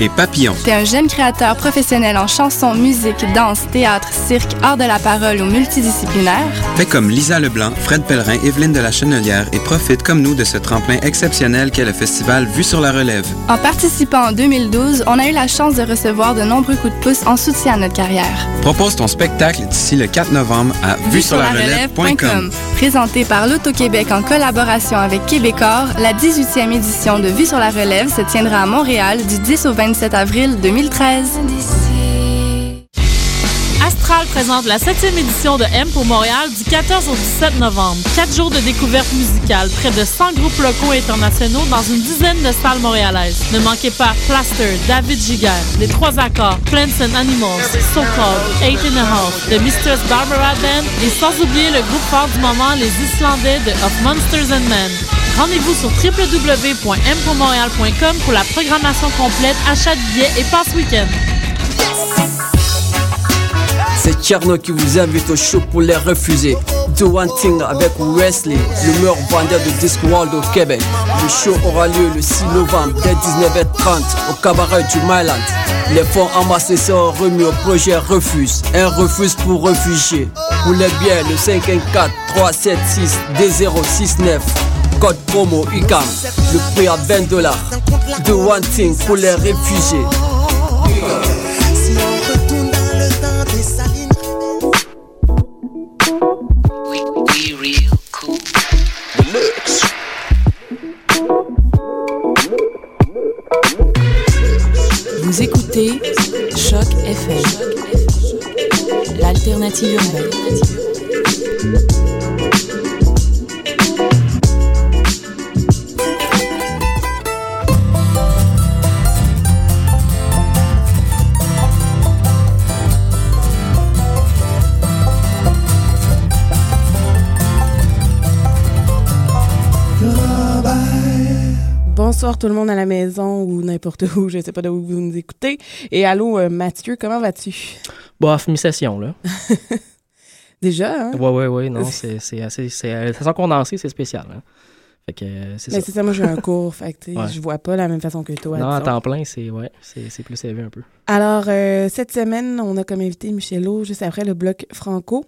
et Papillon. T'es un jeune créateur professionnel en chanson, musique, danse, théâtre, cirque, art de la parole ou multidisciplinaire? Fais comme Lisa Leblanc, Fred Pellerin, Evelyne de la Chenelière et profite comme nous de ce tremplin exceptionnel qu'est le festival Vue sur la relève. En participant en 2012, on a eu la chance de recevoir de nombreux coups de pouce en soutien à notre carrière. Propose ton spectacle d'ici le 4 novembre à vue sur la relève.com. Présenté par l'Auto-Québec en collaboration avec Québecor, la 18e édition de Vue sur la relève se tiendra à Montréal du 10 au 27 avril 2013. Astral présente la 7e édition de M pour Montréal du 14 au 17 novembre. Quatre jours de découverte musicale, près de 100 groupes locaux et internationaux dans une dizaine de salles montréalaises. Ne manquez pas Plaster, David Giger, Les Trois Accords, Plants and Animals, So Called, Eight and a Half, The Mistress Barbara Band et sans oublier le groupe fort du moment, les Islandais de Of Monsters and Men. Rendez-vous sur www.mpourmontréal.com pour la programmation complète, achat de billets et passe week-end. C'est Tcherno qui vous invite au show pour les refuser. Do One Thing avec Wesley, le meilleur vendeur de Disc World au Québec. Le show aura lieu le 6 novembre dès 19h30 au cabaret du Myland. Les fonds amassés seront remis au projet Refuse, un refuse pour réfugiés. Pour les biens, le 514 376 D069. Code promo UCAM, le prix à 20 dollars. Do One Thing pour les réfugiés. Vous écoutez Choc FM, l'alternative urbaine. Bonsoir tout le monde à la maison ou n'importe où, je sais pas de où vous nous écoutez. Et allô euh, Mathieu, comment vas-tu? Bof, mi-session, là. Déjà, hein? Ouais, ouais, ouais, non, c'est assez. C'est euh, façon condensée, c'est spécial. Hein. Fait que euh, c'est ça. c'est ça, moi j'ai un cours, fait que Ouais. je vois pas la même façon que toi. Non, à temps plein, c'est ouais, c'est c'est plus élevé un peu. Alors, euh, cette semaine, on a comme invité Michelot juste après le bloc franco.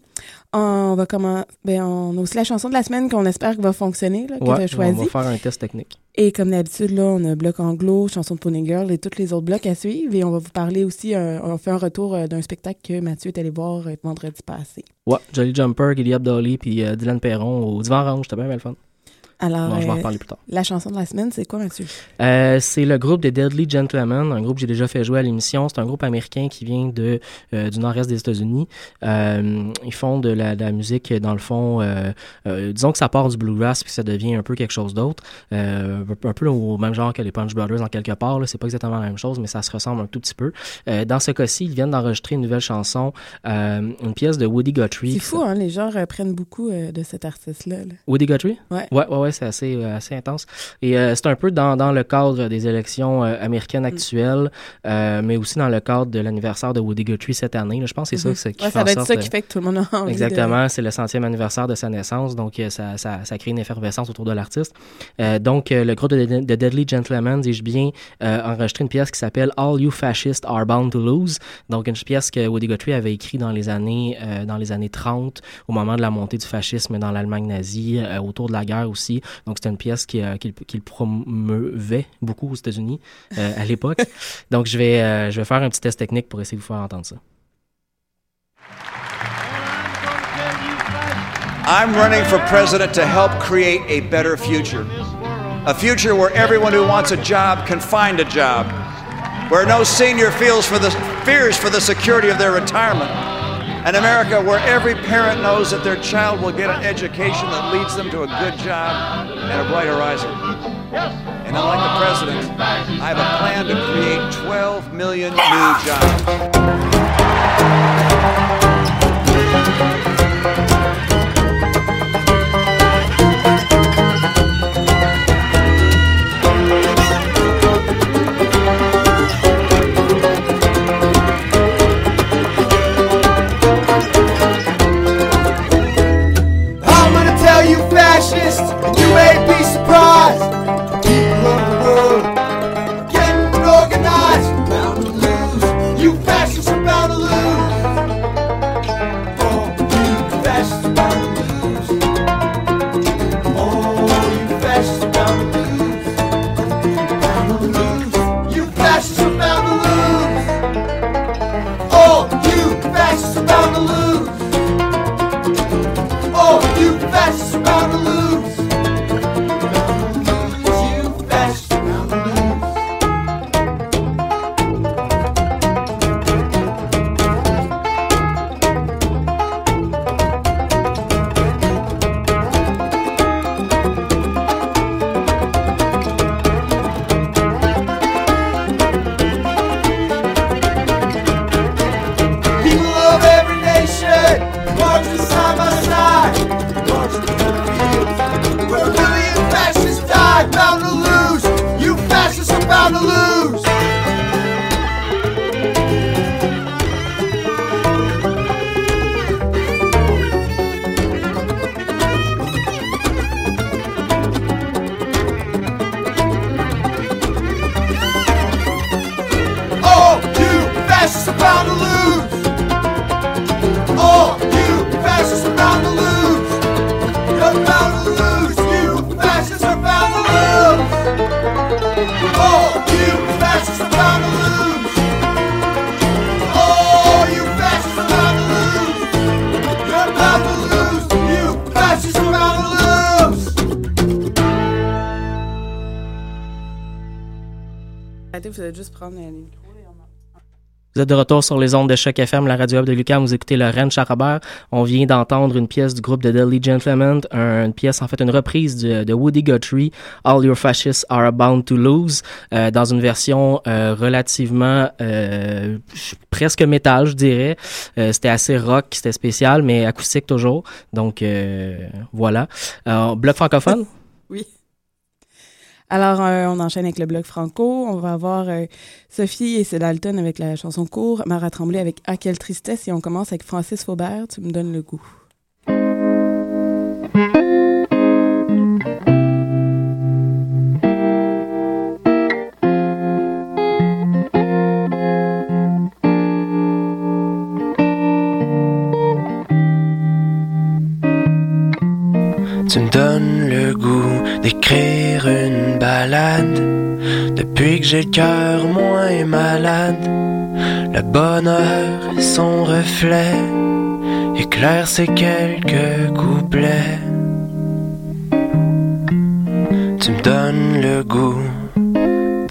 On va comment ben, on a aussi la chanson de la semaine qu'on espère que va fonctionner, là, que tu as on choisi. va faire un test technique. Et comme d'habitude, là, on a bloc anglo, chanson de Pony Girl et tous les autres blocs à suivre. Et on va vous parler aussi, euh, on fait un retour d'un spectacle que Mathieu est allé voir vendredi passé. Ouais, Jolly Jumper, Gilly Abdoli puis euh, Dylan Perron au Divan Orange, c'était bien, bien le fun. Alors, Bon, je vais en euh, reparler plus tard. la chanson de la semaine, c'est quoi, Mathieu? Euh, c'est le groupe des Deadly Gentlemen, un groupe que j'ai déjà fait jouer à l'émission. C'est un groupe américain qui vient de, euh, du nord-est des États-Unis. Euh, ils font de la, de la musique, dans le fond, disons que ça part du bluegrass puis ça devient un peu quelque chose d'autre. Un peu au même genre que les Punch Brothers en quelque part. C'est pas exactement la même chose, mais ça se ressemble un tout petit peu. Dans ce cas-ci, ils viennent d'enregistrer une nouvelle chanson, une pièce de Woody Guthrie. C'est fou, hein? Les gens reprennent beaucoup de cet artiste-là. là. Woody Guthrie? Ouais. Ouais, ouais, ouais, c'est assez, euh, assez intense. Et euh, c'est un peu dans, dans le cadre des élections euh, Mm. américaines actuelles, euh, mais aussi dans le cadre de l'anniversaire de Woody Guthrie cette année. là. Je pense que c'est ça c'est- qui Ouais, fait ça être qui fait que tout le monde a envie de- Exactement, c'est le centième anniversaire de sa naissance, donc ça, ça, ça crée une effervescence autour de l'artiste. Donc, le groupe de, de Deadly Gentlemen, dis-je bien, euh, enregistré une pièce qui s'appelle All You Fascists Are Bound to Lose. Donc, une pièce que Woody Guthrie avait écrite dans les années, dans les années 30, au moment de la montée du fascisme dans l'Allemagne nazie, autour de la guerre aussi. Donc, c'était une pièce qui, euh, qu'il qu'il promeuvait beaucoup aux États-Unis euh, à l'époque. donc, je vais, euh, je vais faire un petit test technique pour essayer de vous faire entendre ça. I'm running for president to help create a better future. A future where everyone who wants a job can find a job. Where no senior feels for the, fears for the security of their retirement. An America where every parent knows that their child will get an education that leads them to a good job and a bright horizon. And unlike the president, I have a plan to create 12 million new jobs. You fascists, and you may be surprised. Vous allez juste prendre les micros. Vous êtes de retour sur les ondes de Choc FM, la radio web de Lucam. Vous écoutez le Ren Charrobert. On vient d'entendre une pièce du groupe de Deadly Gentlemen, un- une pièce, en fait, une reprise de, de Woody Guthrie, All Your Fascists Are Bound to Lose, euh, dans une version euh, relativement euh, presque métal, je dirais. C'était assez rock, c'était spécial, mais acoustique toujours. Donc, voilà. Bloc francophone? Oui. Alors, euh, on enchaîne avec le bloc franco. On va avoir euh, Sophie et Dalton avec la chanson Court, Mara Tremblay avec Ah, quelle tristesse. Et on commence avec Francis Faubert, Tu me donnes le goût. Tu me donnes le goût d'écrire balade. Depuis que j'ai le cœur moins malade, le bonheur et son reflet éclaire ces quelques couplets. Tu me donnes le goût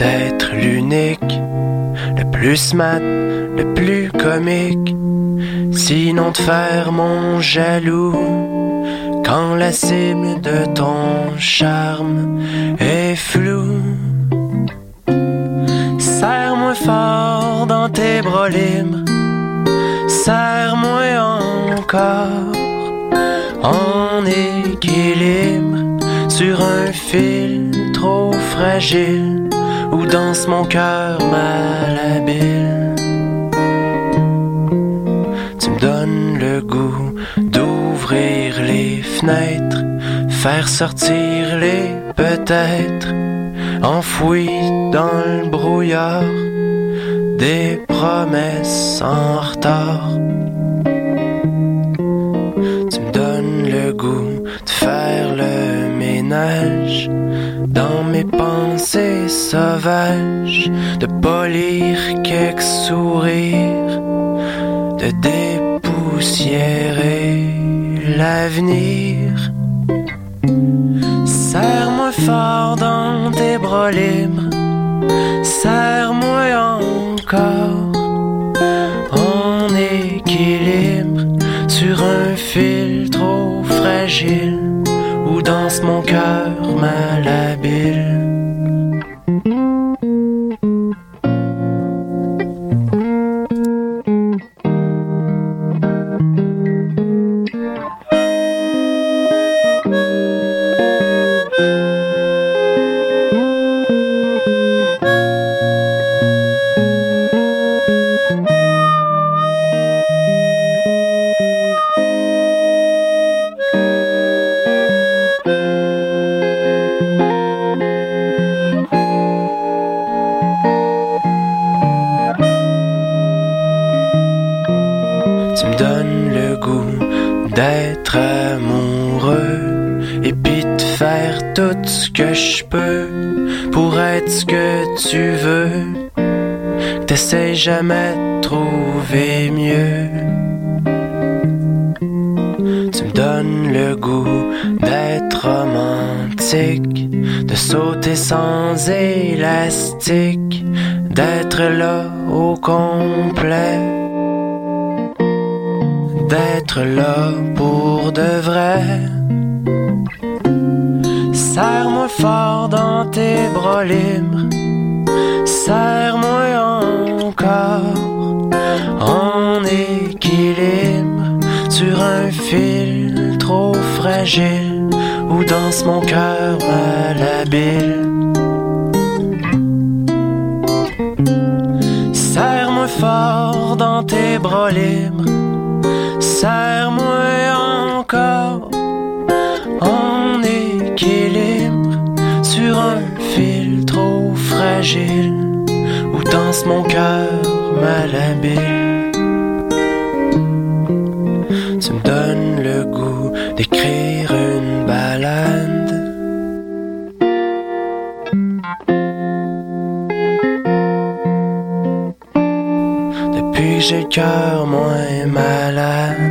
d'être l'unique, le plus smart, le plus comique, sinon de faire mon jaloux quand la cible de ton charme est floue. Serre-moi fort dans tes bras libres, serre-moi encore en équilibre sur un fil trop fragile où danse mon cœur malhabile. Tu me donnes le goût faire sortir les peut-être enfouis dans le brouillard des promesses en retard. Tu me donnes le goût de faire le ménage dans mes pensées sauvages, de polir quelques sourires, de dépoussiérer l'avenir. Serre-moi fort dans tes bras libres, serre-moi encore en équilibre sur un fil trop fragile où danse mon cœur malhabile. Que je peux pour être ce que tu veux. T'essayes jamais de trouver mieux. Tu me donnes donne le goût d'être romantique, de sauter sans élastique, un fil trop fragile où danse mon cœur malhabile. Serre-moi fort dans tes bras libres, serre-moi encore en équilibre sur un fil trop fragile où danse mon cœur malhabile. J'ai cœur moins malade.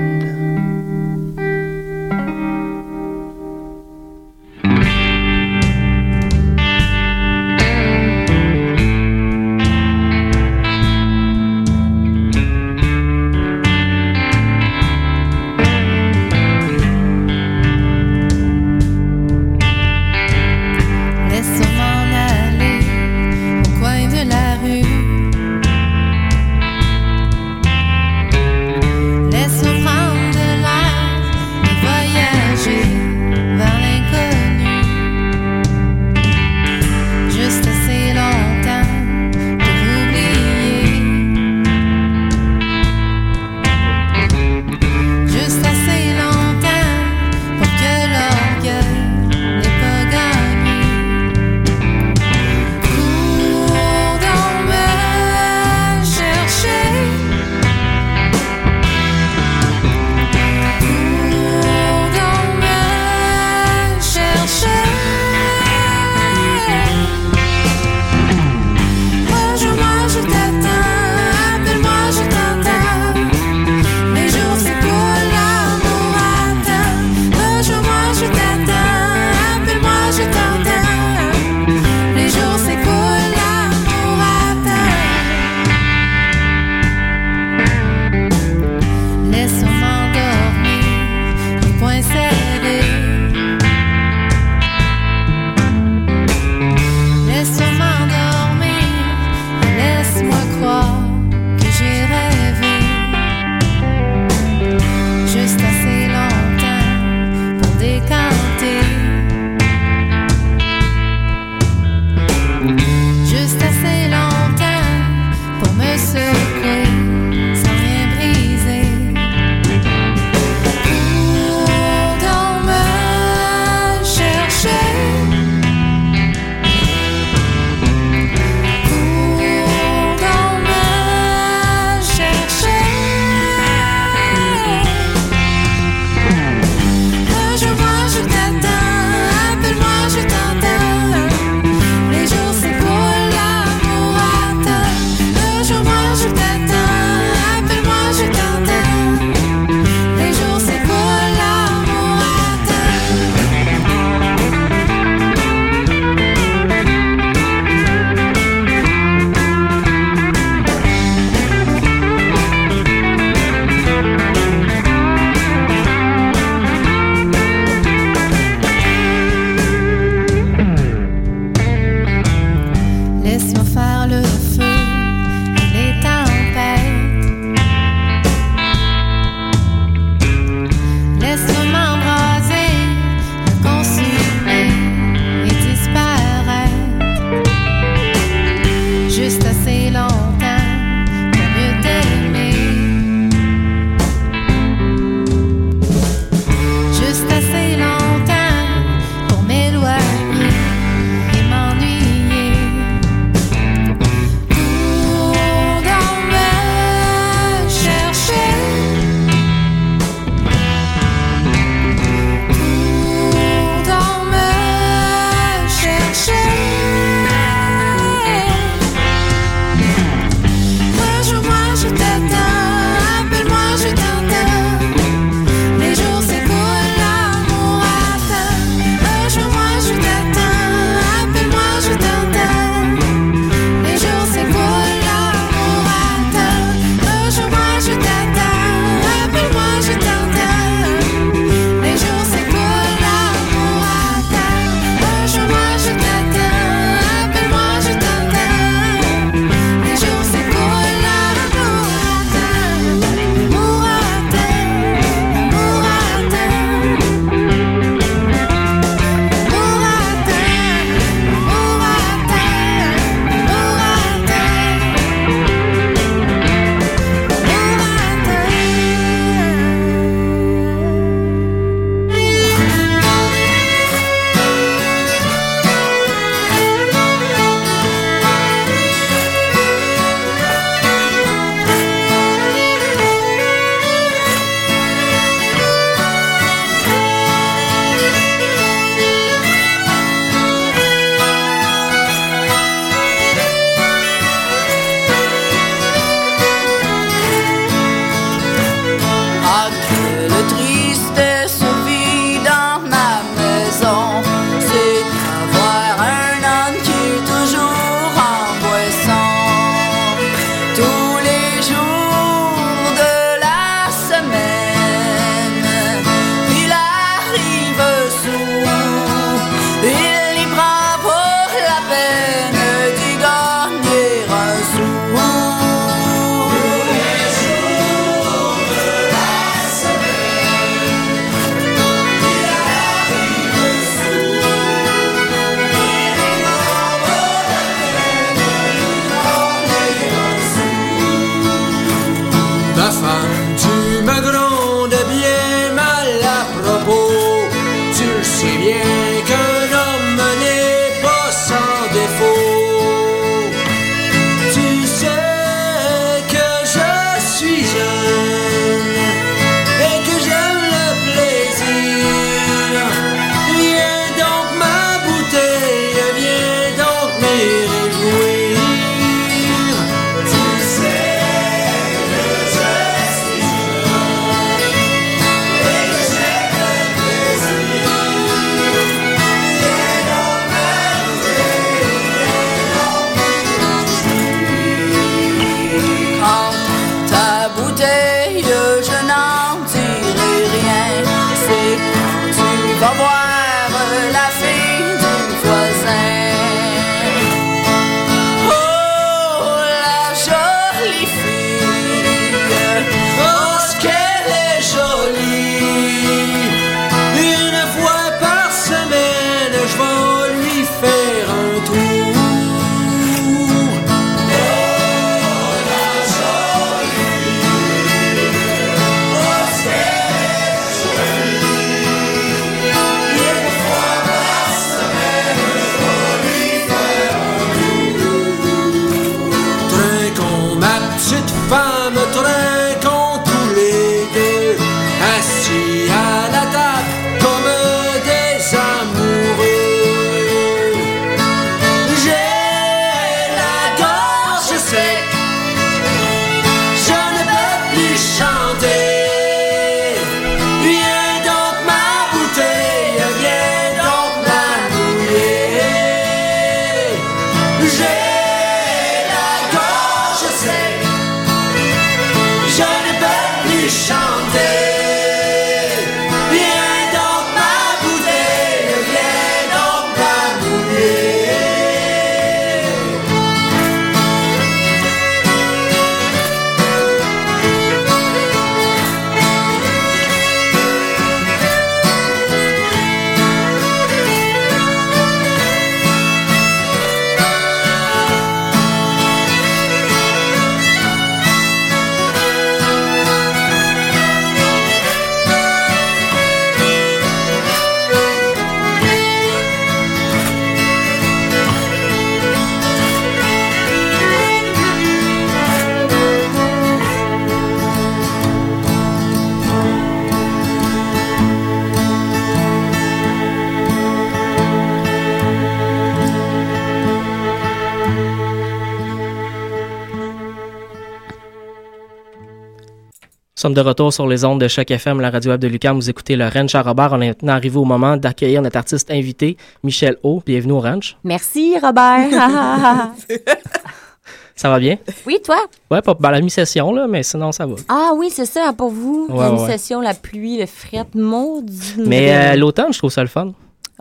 Sommes de retour sur les ondes de Choc FM, la radio web de Lucam. Vous écoutez le Ranch à Robert. On est maintenant arrivé au moment d'accueillir notre artiste invité, Michel O. Bienvenue au Ranch. Merci, Robert. Ça va bien? oui, toi? Ouais, pas à la mi-session, là, mais sinon, ça va. Ah oui, c'est ça, pour vous. Ouais, une ouais, ouais. session, la pluie, le fret, maudit. Mais euh, l'automne, je trouve ça le fun.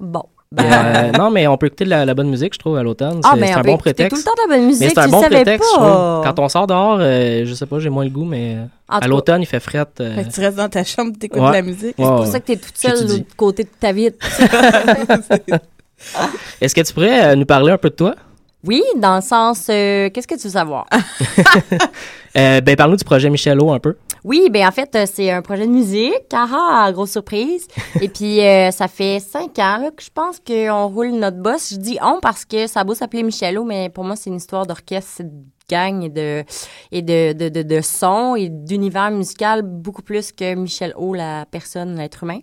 Bon. Euh, non, mais on peut écouter de la, la bonne musique, je trouve, à l'automne. Ah, C'est un bon prétexte. tout le temps de la bonne musique, Mais c'est un tu bon prétexte, je pas. Quand on sort dehors, euh, je sais pas, j'ai moins le goût, mais En à l'automne, il fait fret. euh, Fait que tu restes dans ta chambre, t'écoutes Ouais. de la musique. Ouais, C'est pour ouais. ça que t'es toute seule de l'autre côté de ta vie. Est-ce que tu pourrais euh, nous parler un peu de toi? oui, dans le sens, euh, qu'est-ce que tu veux savoir? Euh, ben, parle-nous du projet Michelot un peu. Oui, ben en fait, c'est un projet de musique. Ah, ah, grosse surprise. Et puis, euh, ça fait cinq ans là, que je pense qu'on roule notre boss. Je dis on parce que ça a beau s'appeler Michelot, mais pour moi, c'est une histoire d'orchestre, c'est gang et de, et de, de, de, de son et d'univers musical beaucoup plus que Michel O, la personne, l'être humain.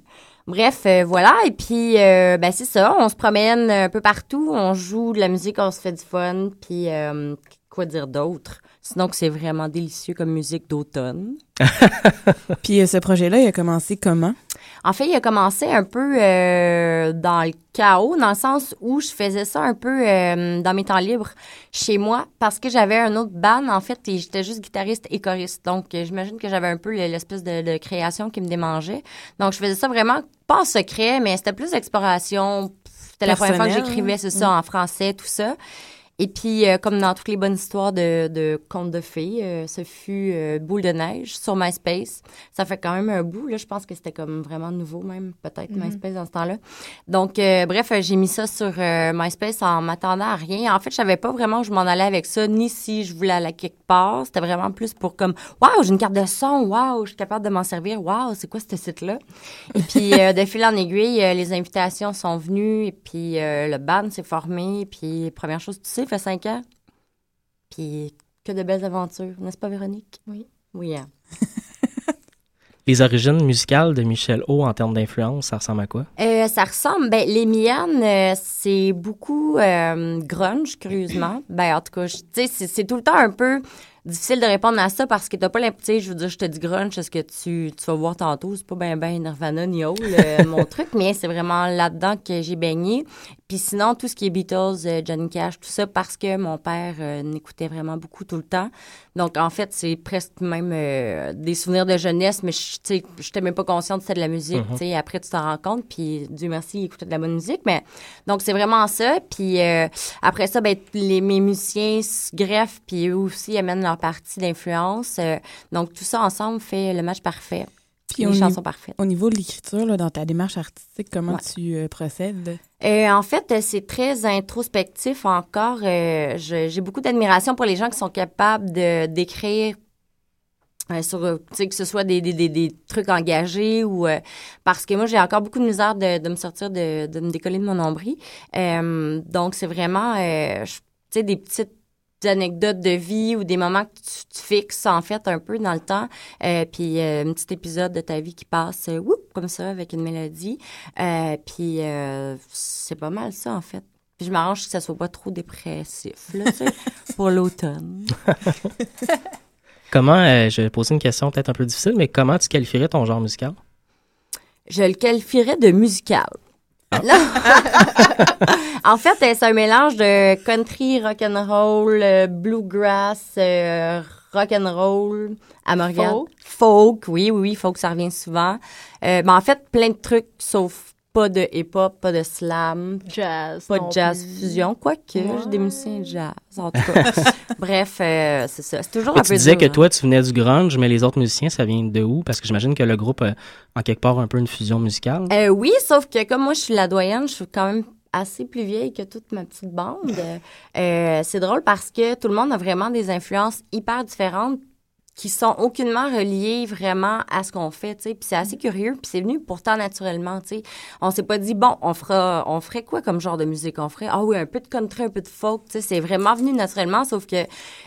Bref, euh, voilà. Et puis, euh, ben c'est ça. On se promène un peu partout. On joue de la musique, on se fait du fun. Puis, euh, quoi dire d'autre? Sinon c'est vraiment délicieux comme musique d'automne. Puis euh, ce projet-là, il a commencé comment? En fait, il a commencé un peu euh, dans le chaos, dans le sens où je faisais ça un peu euh, dans mes temps libres chez moi, parce que j'avais un autre band, en fait, et j'étais juste guitariste et choriste. Donc, j'imagine que j'avais un peu l'espèce de, de création qui me démangeait. Donc, je faisais ça vraiment pas en secret, mais c'était plus d'exploration. C'était la première fois que j'écrivais, c'est ça, en français, tout ça. Et puis, euh, comme dans toutes les bonnes histoires de, de contes de fées, euh, ce fut euh, Boule de neige sur MySpace. Ça fait quand même un bout, là. Je pense que c'était comme vraiment nouveau, même, peut-être, Mhm. MySpace dans ce temps-là. Donc, bref, j'ai mis ça sur MySpace en m'attendant à rien. En fait, je savais pas vraiment où je m'en allais avec ça, ni si je voulais aller quelque part. C'était vraiment plus pour comme, waouh, j'ai une carte de son, waouh, je suis capable de m'en servir, waouh, c'est quoi ce site-là? Et puis, de fil en aiguille, les invitations sont venues, et puis le band s'est formé, puis première chose, tu sais, fait cinq ans. Puis, que de belles aventures, n'est-ce pas, Véronique? Oui. Oui, hein. Les origines musicales de Michel O en termes d'influence, ça ressemble à quoi? Euh, ça ressemble, ben, les miennes, euh, c'est beaucoup euh, grunge, curieusement. ben, en tout cas, c'est tout le temps un peu difficile de répondre à ça parce que t'as pas l'impression, je veux dire, je te dis grunge, c'est ce que tu, tu vas voir tantôt, c'est pas ben ben Nirvana ni Hole, euh, mon truc, mais c'est vraiment là-dedans que j'ai baigné. Puis sinon, tout ce qui est Beatles, euh, Johnny Cash, tout ça, parce que mon père euh, n'écoutait vraiment beaucoup tout le temps. Donc, en fait, c'est presque même euh, des souvenirs de jeunesse, mais je- tu sais, je n'étais même pas consciente que c'était de la musique. Tu sais. Après, tu t'en rends compte, puis Dieu merci, il écoutait de la bonne musique. Mais donc, c'est vraiment ça. Puis euh, après ça, ben, les, mes musiciens se greffent, puis eux aussi amènent leur partie d'influence. Euh, donc, tout ça ensemble fait le match parfait. Puis chansons niveau- parfaites. Au niveau de l'écriture, dans ta démarche artistique, comment Ouais. tu euh, procèdes? Euh, en fait, c'est très introspectif encore. Euh, J'ai beaucoup d'admiration pour les gens qui sont capables de d'écrire sur, que ce soit des, des, des, des trucs engagés ou... parce que moi, j'ai encore beaucoup de misère de, de me sortir, de, de me décoller de mon nombril. Donc, c'est vraiment, je- tu sais, des petites anecdotes de vie ou des moments que tu, tu fixes, en fait, un peu dans le temps. Euh, puis, euh, un petit épisode de ta vie qui passe, euh, whoop, comme ça, avec une mélodie. Euh, puis, euh, c'est pas mal ça, en fait. Puis, je m'arrange que ça soit pas trop dépressif, là, tu sais, pour l'automne. Comment, euh, je vais poser une question peut-être un peu difficile, mais comment tu qualifierais ton genre musical? Je le qualifierais de musical. En fait, euh, c'est un mélange de country, rock and roll, euh, bluegrass, euh, rock and roll, à Montréal. Folk. Folk, oui, oui, oui, folk, ça revient souvent. Euh, ben, en fait, plein de trucs, sauf pas de hip-hop, pas de slam. Jazz. Pas de jazz plus. fusion, quoique Ouais. j'ai des musiciens de jazz, en tout cas. Bref, euh, c'est ça. C'est toujours Et un tu peu disais dur, que hein. toi, tu venais du grunge, mais les autres musiciens, ça vient de où? Parce que j'imagine que le groupe a en quelque part un peu une fusion musicale. Euh, oui, sauf que comme moi, je suis la doyenne, je suis quand même assez plus vieille que toute ma petite bande. Euh, c'est drôle parce que tout le monde a vraiment des influences hyper différentes qui sont aucunement reliées vraiment à ce qu'on fait, tu sais. Puis c'est assez curieux, puis c'est venu pourtant naturellement, tu sais. On s'est pas dit, bon, on fera, on ferait quoi comme genre de musique? On ferait, ah oui, un peu de country, un peu de folk, tu sais. C'est vraiment venu naturellement, sauf que,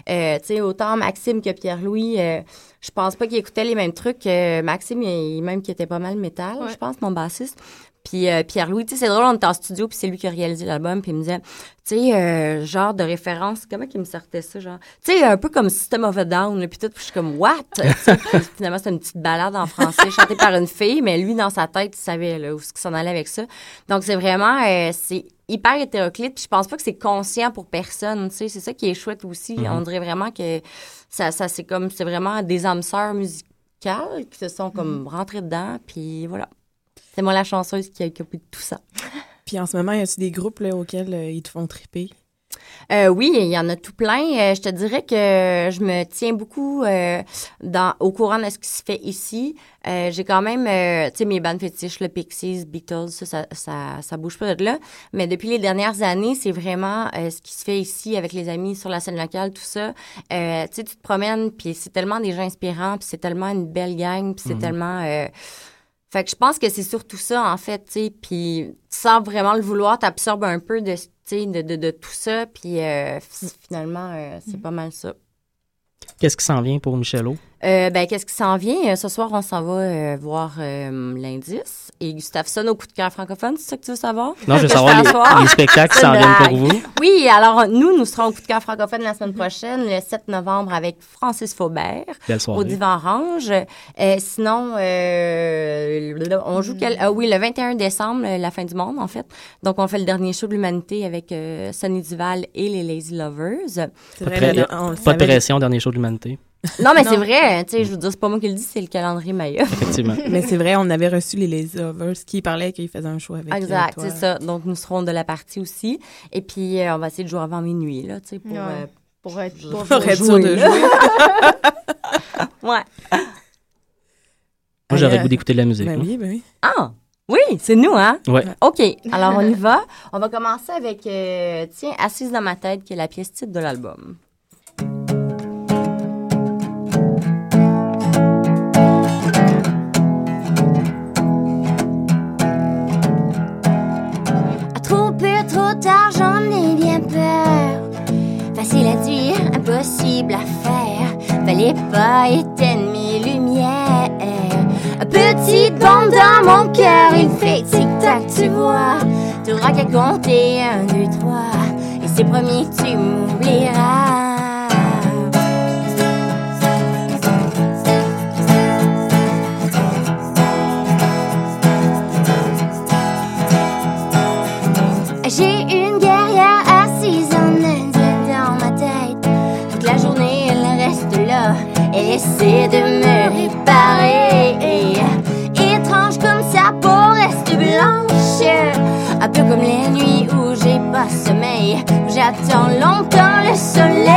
euh, tu sais, autant Maxime que Pierre-Louis, euh, je pense pas qu'ils écoutaient les mêmes trucs. Euh, Maxime, il, même qui était pas mal métal, je pense, mon bassiste. Puis euh, Pierre-Louis, tu sais, c'est drôle, on était en studio, puis c'est lui qui a réalisé l'album, puis il me disait, tu sais, euh, genre de référence, comment qu'il me sortait ça, genre, tu sais, un peu comme System of a Down, là, puis tout, puis je suis comme, what? Puis finalement, c'est une petite balade en français chantée par une fille, mais lui, dans sa tête, il savait, là, où ce s'en allait avec ça. Donc, c'est vraiment, euh, c'est hyper hétéroclite, puis je pense pas que c'est conscient pour personne, tu sais, c'est ça qui est chouette aussi. Mhm. On dirait vraiment que ça, ça c'est comme, c'est vraiment des âmes sœurs musicales qui se sont comme rentrées dedans, puis voilà. C'est moi la chanceuse qui a occupé de tout ça. Puis en ce moment, y a-tu des groupes là, auxquels euh, ils te font triper? Euh, oui, il y en a tout plein. Euh, je te dirais que je me tiens beaucoup euh, dans, au courant de ce qui se fait ici. Euh, j'ai quand même, euh, tu sais, mes bandes fétiches, le Pixies, Beatles, ça, ça, ça, ça bouge pas de là. Mais depuis les dernières années, c'est vraiment euh, ce qui se fait ici avec les amis sur la scène locale, tout ça. Euh, tu sais, tu te promènes, puis c'est tellement des gens inspirants, puis c'est tellement une belle gang, puis c'est Mhm. tellement... fait que je pense que c'est surtout ça, en fait, tu sais, puis sans vraiment le vouloir, t'absorbes un peu de, de, de, de tout ça, puis euh, finalement, euh, c'est pas mal ça. Qu'est-ce qui s'en vient pour Michelo? Euh, ben, qu'est-ce qui s'en vient? Euh, Ce soir, on s'en va euh, voir euh, l'indice et Gustafsson au coup de cœur francophone, c'est ça que tu veux savoir? Non, je veux savoir les- les spectacles qui s'en viennent pour vous. Oui, alors nous, nous serons au coup de cœur francophone la semaine prochaine, le 7 novembre, avec Francis Faubert au Divan Orange. Euh, sinon, euh, le- on joue quel... ah oui, le 21 décembre, la fin du monde, en fait. Donc, on fait le dernier show de l'humanité avec euh, Sonny Duval et les Lazy Lovers. Pas de, pré- pas de pression, dernier show de l'humanité. Non, mais c'est vrai, tu sais, je veux dire, c'est pas moi qui le dis, c'est le calendrier Maya. Effectivement. Mais c'est vrai, on avait reçu les Lazy Lovers qui parlaient qu'ils faisaient un show avec euh, Exact, c'est ça. Donc, nous serons de la partie aussi. Et puis, euh, on va essayer de jouer avant minuit, là, tu sais, pour... Ouais. euh, Pour être, pour être sûr de là. jouer. ouais. Moi, j'aurais le goût d'écouter de la musique. Ben oui, ben oui. Ah, oui, c'est nous, hein? Ouais. OK, alors on y va. On va commencer avec, euh, tiens, Assise dans ma tête, qui est la pièce titre de l'album. J'en ai bien peur. Facile à dire, impossible à faire. Fallait pas éteindre mes lumières. Petite bombe dans mon cœur, il fait tic-tac, tu vois. T'auras qu'à compter un, deux, trois. Et c'est promis, tu m'oublieras. J'attends longtemps le soleil.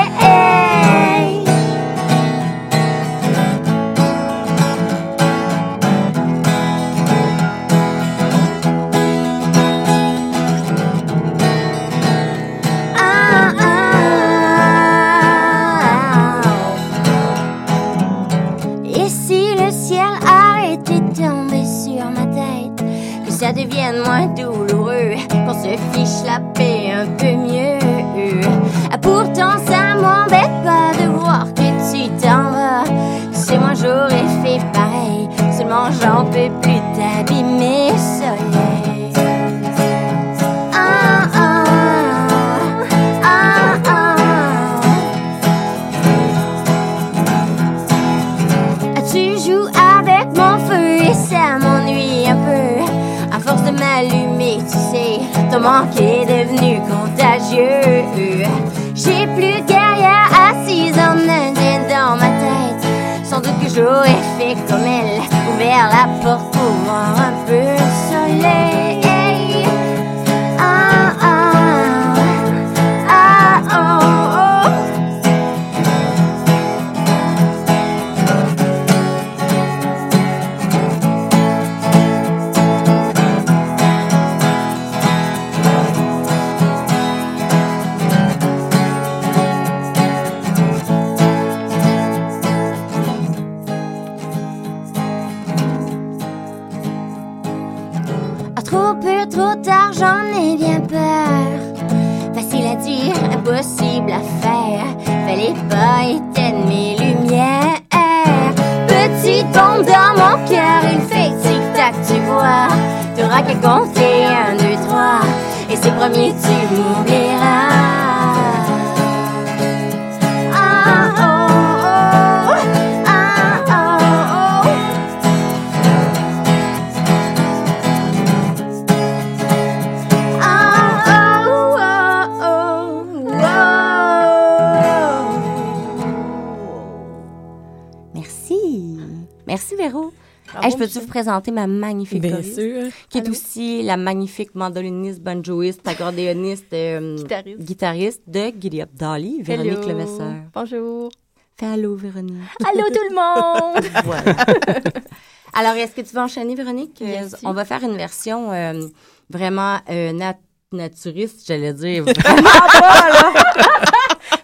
Présenter ma magnifique Bien choriste, sûr. Qui est aussi la magnifique mandoliniste, banjoiste, accordéoniste, euh, Guitariste. guitariste de Giddy Up Dolly, Véronique. Levesseur. Bonjour. Fais allô, Véronique. Allô tout le monde! Voilà. Alors, est-ce que tu veux enchaîner, Véronique? Euh. On va faire une version euh, vraiment euh, nat- naturiste, j'allais dire. Vraiment pas, là.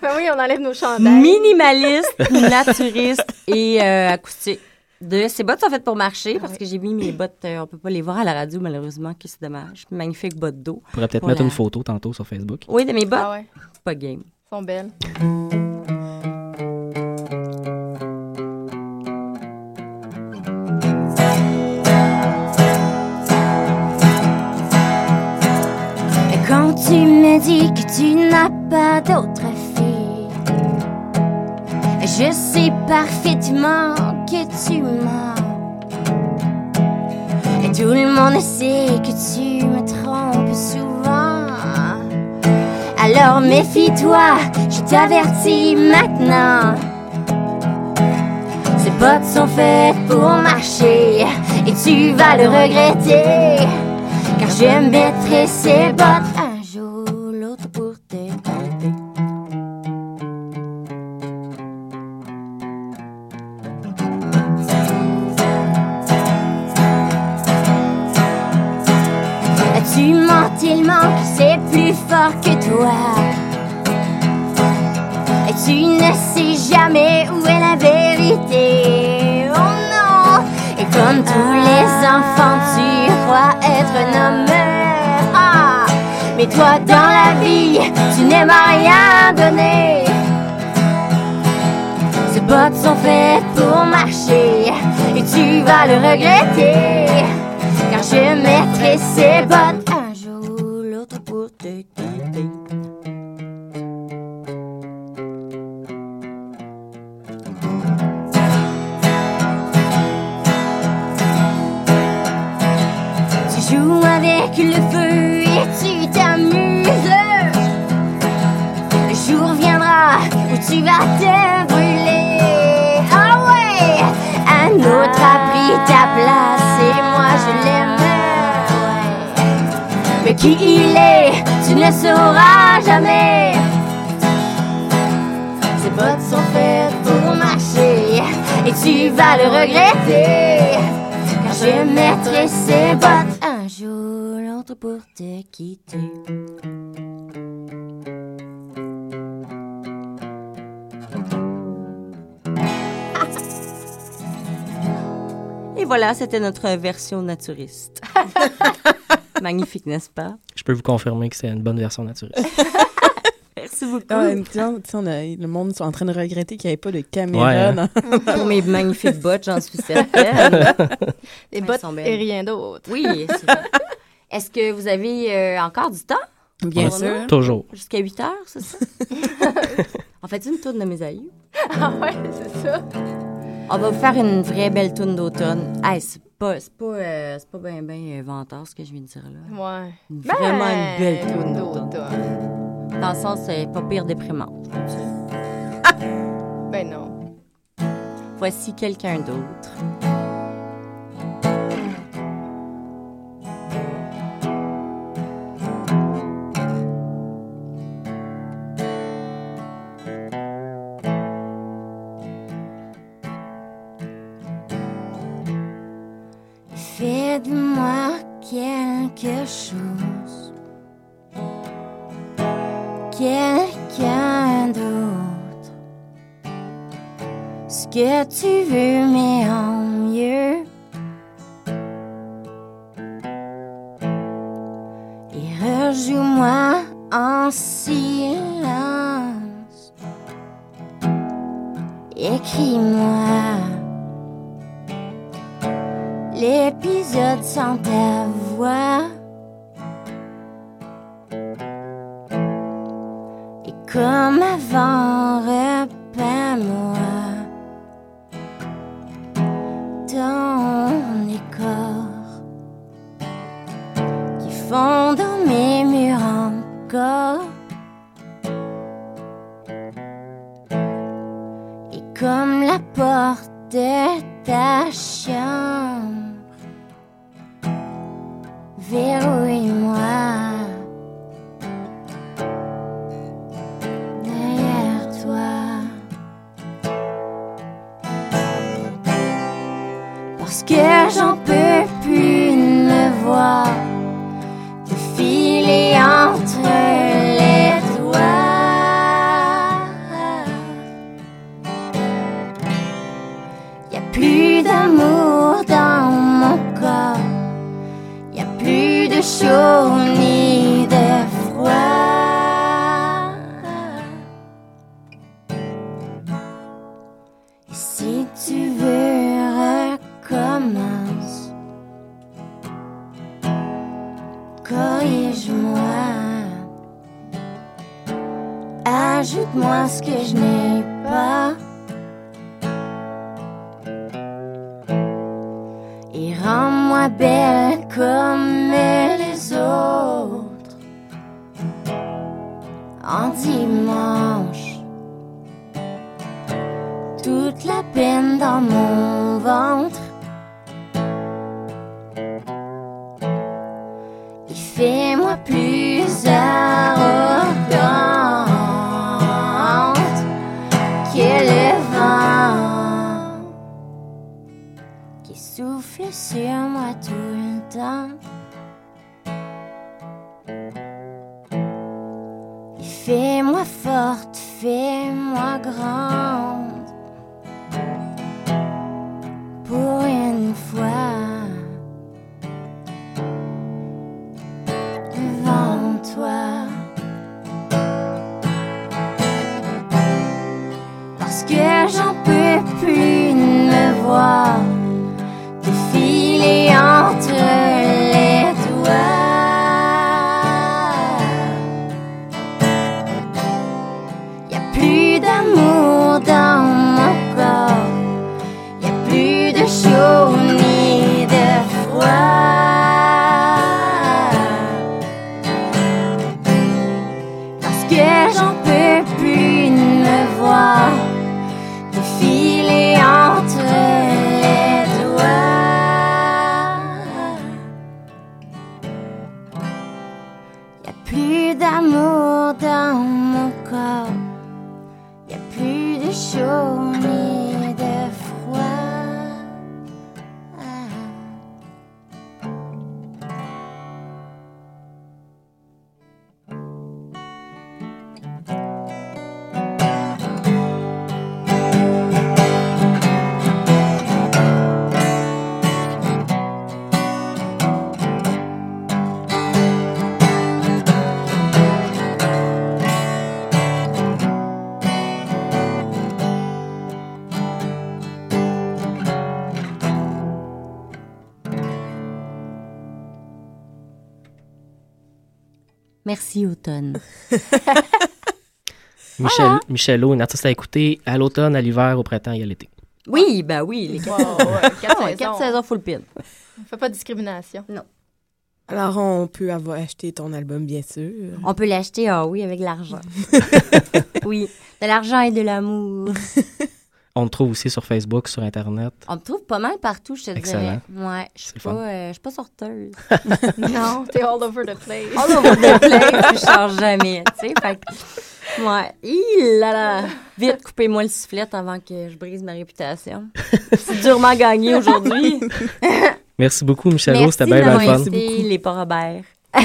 Ben oui, on enlève nos chandails. Minimaliste, naturiste et euh, acoustique. De, ces bottes sont faites pour marcher parce que j'ai mis mes bottes, euh, on peut pas les voir à la radio malheureusement, que c'est dommage. Magnifique bottes d'eau. On pourrait peut-être mettre la- une photo tantôt sur Facebook. Oui, de mes bottes? Ah ouais, Pas game. elles sont belles. Et quand tu me dis que tu n'as pas d'autre fille, je sais parfaitement que tu mens. Et tout le monde sait que tu me trompes souvent. Alors méfie-toi, je t'avertis maintenant. Ces bottes sont faites pour marcher et tu vas le regretter. Car je mettrai ces bottes c'est plus fort que toi. Et tu ne sais jamais où est la vérité. Oh non! Et comme tous les enfants, tu crois être un homme. Ah! Mais toi, dans la vie, tu n'aimes à rien donner. Ces bottes sont faites pour marcher. Et tu vas le regretter. Car je mettrai ces bottes le et tu t'amuses. Le jour viendra où tu vas te brûler. Ah ouais, un autre a pris ta place et moi je l'aime. Mais qui il est, tu ne le sauras jamais. Ces bottes sont faites pour marcher et tu vas le regretter. Car je mettrai ces bottes pour te quitter. Et voilà, c'était notre version naturiste. Magnifique, n'est-ce pas? Je peux vous confirmer que c'est une bonne version naturelle. Merci beaucoup. Ah, on a- le monde est en train de regretter qu'il n'y avait pas de caméra. Ouais, hein. dans- Pour mes magnifiques bottes, j'en suis certaine. Les bottes sont belles. et rien d'autre. Oui. c'est ça. Est-ce que vous avez euh, encore du temps? Bien sûr. nous? Toujours. Jusqu'à 8 heures, c'est ça? On fait une tourne de mes aïeux? Ah ouais, c'est ça. On va vous faire une vraie belle tourne d'automne. Hey, c'est pas, c'est pas, euh, c'est pas bien ben venteur ce que je viens de dire là. Ouais. Vraiment une belle Ben, tourne d'automne. Dans le sens, c'est pas pire déprimant. Ben non. Voici quelqu'un d'autre. Corrige-moi. Ajoute-moi ce que je n'ai pas. Et rends-moi belle comme les autres. En dimanche, toute la peine dans mon Michelot, une artiste à écouter à l'automne, à l'hiver, au printemps et à l'été. Oui, ben oui, les quatre, Wow, ouais, quatre Ah saisons. quatre saisons full pin. On fait pas de discrimination. Non. Alors, on peut avoir acheté ton album, bien sûr. On peut l'acheter, ah oui, avec de l'argent. oui, de l'argent et de l'amour. On le trouve aussi sur Facebook, sur Internet. On me trouve pas mal partout, je te Excellent. dirais. Ouais, je suis C'est pas, euh, je suis pas sorteuse. non, t'es all over the place. All over the place, je change jamais, tu sais. Fait que, ouais. Hi là là. Vite, coupez-moi le sifflet avant que je brise ma réputation. C'est durement gagné aujourd'hui. Merci beaucoup, Michelot. Merci C'était bien, bien d'avoir fun. invité les pas Robert.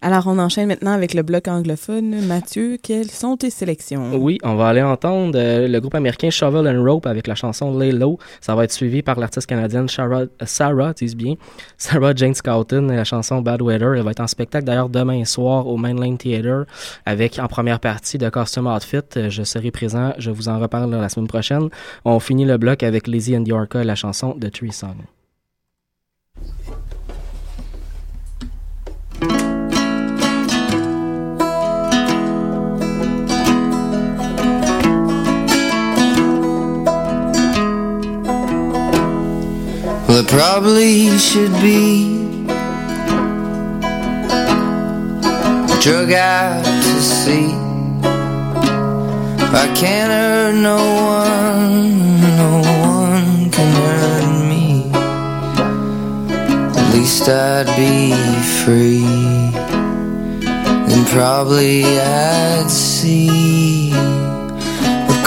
Alors, on enchaîne maintenant avec le bloc anglophone. Mathieu, quelles sont tes sélections? Oui, on va aller entendre euh, le groupe américain Shovel and Rope avec la chanson Lay Low. Ça va être suivi par l'artiste canadienne Sarah, euh, Sarah, dis bien, Sarah Jane Scouten et la chanson Bad Weather. Elle va être en spectacle d'ailleurs demain soir au Mainline Theatre avec en première partie de Costume Outfit. Euh, Je serai présent, je vous en reparle la semaine prochaine. On finit le bloc avec Lizzie and Yorka et la chanson The Tree Song. Well, it probably should be drug out to sea. I can't hurt no one, no one can hurt me. At least I'd be free, and probably I'd see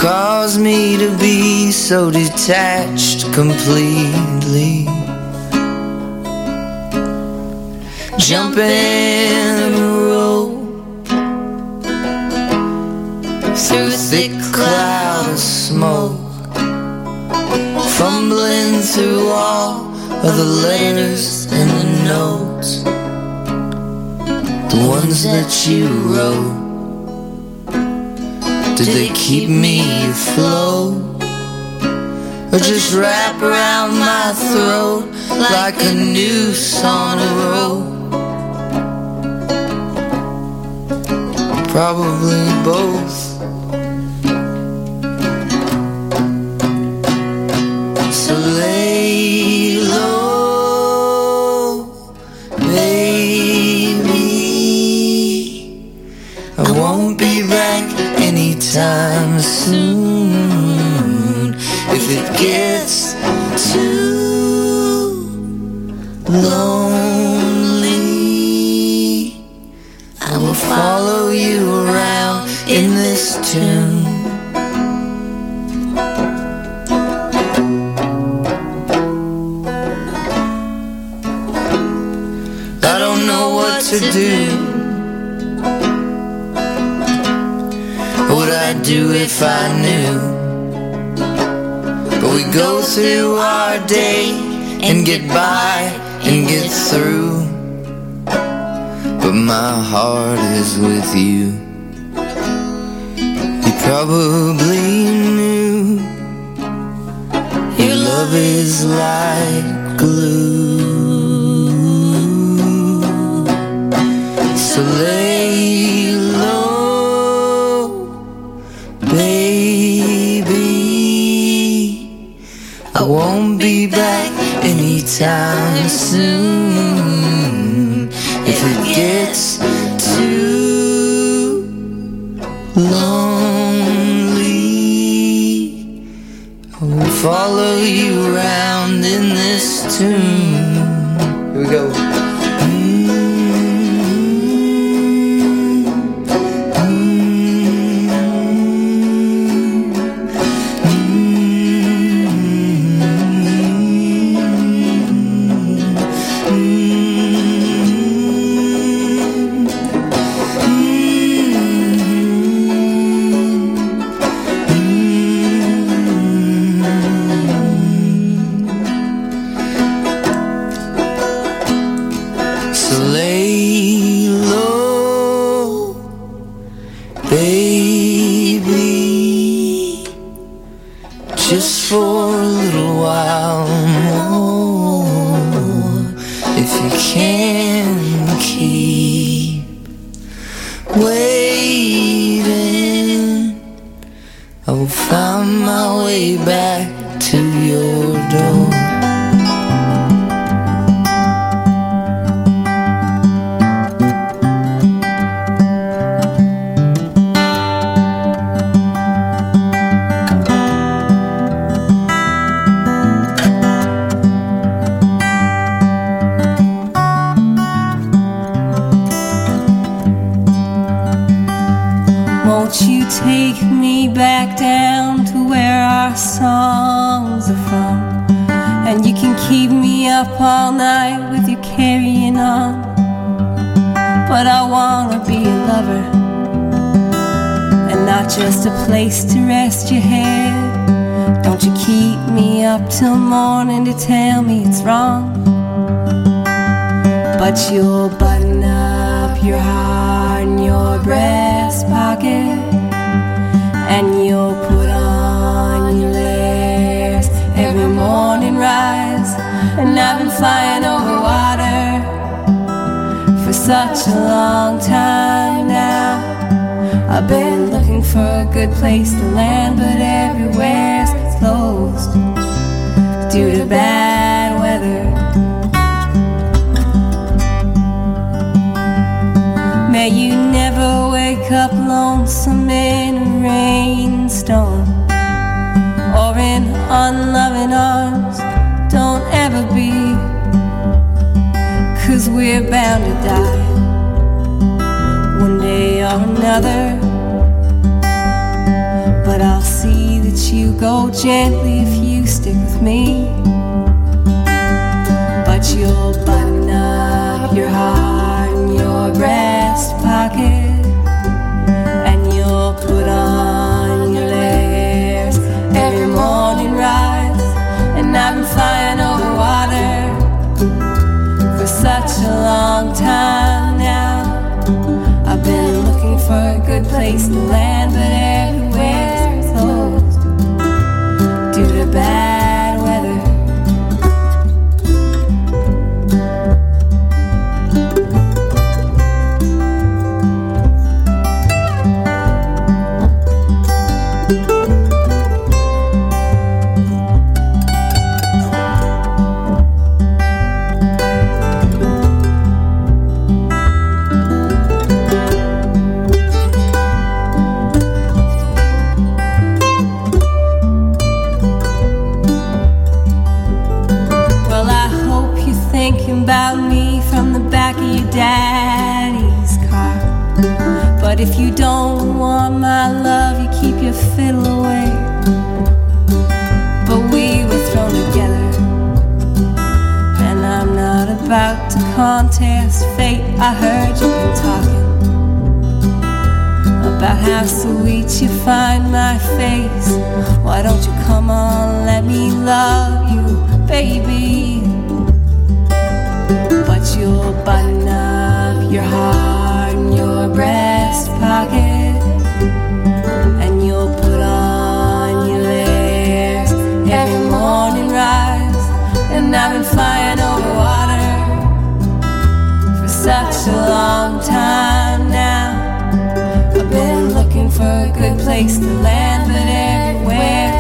caused me to be so detached completely. Jumping a rope through a thick cloud of smoke, fumbling through all of the letters and the notes, the ones that you wrote. Did they keep me afloat? Or just wrap around my throat like a noose on a rope? Probably both. So lay low, baby. I won't be back anytime soon. If it gets too lonely, I will follow you around in this tune. I don't know what to do. I do if I knew? But we go through our day and get by and get through. But my heart is with you. You probably knew your love is like glue. So lay won't be back anytime soon. If it gets too lonely, I will follow you around in this tune. Here we go. Such a long time now. I've been looking for a good place to land, but everywhere's closed due to bad weather. May you never wake up lonesome in a rainstorm or in unloving arms. Don't ever be, cause we're bound to die one day or another. But I'll see that you go gently if you stick with me. But you'll button up your heart in your breast pocket. wasteland. about how sweet you find my face. Why don't you come on, let me love you, baby? But you'll button up your heart in your breast pocket, and you'll put on your layers every morning rise. And I've been flying over water for such a long time. place to land, but everywhere.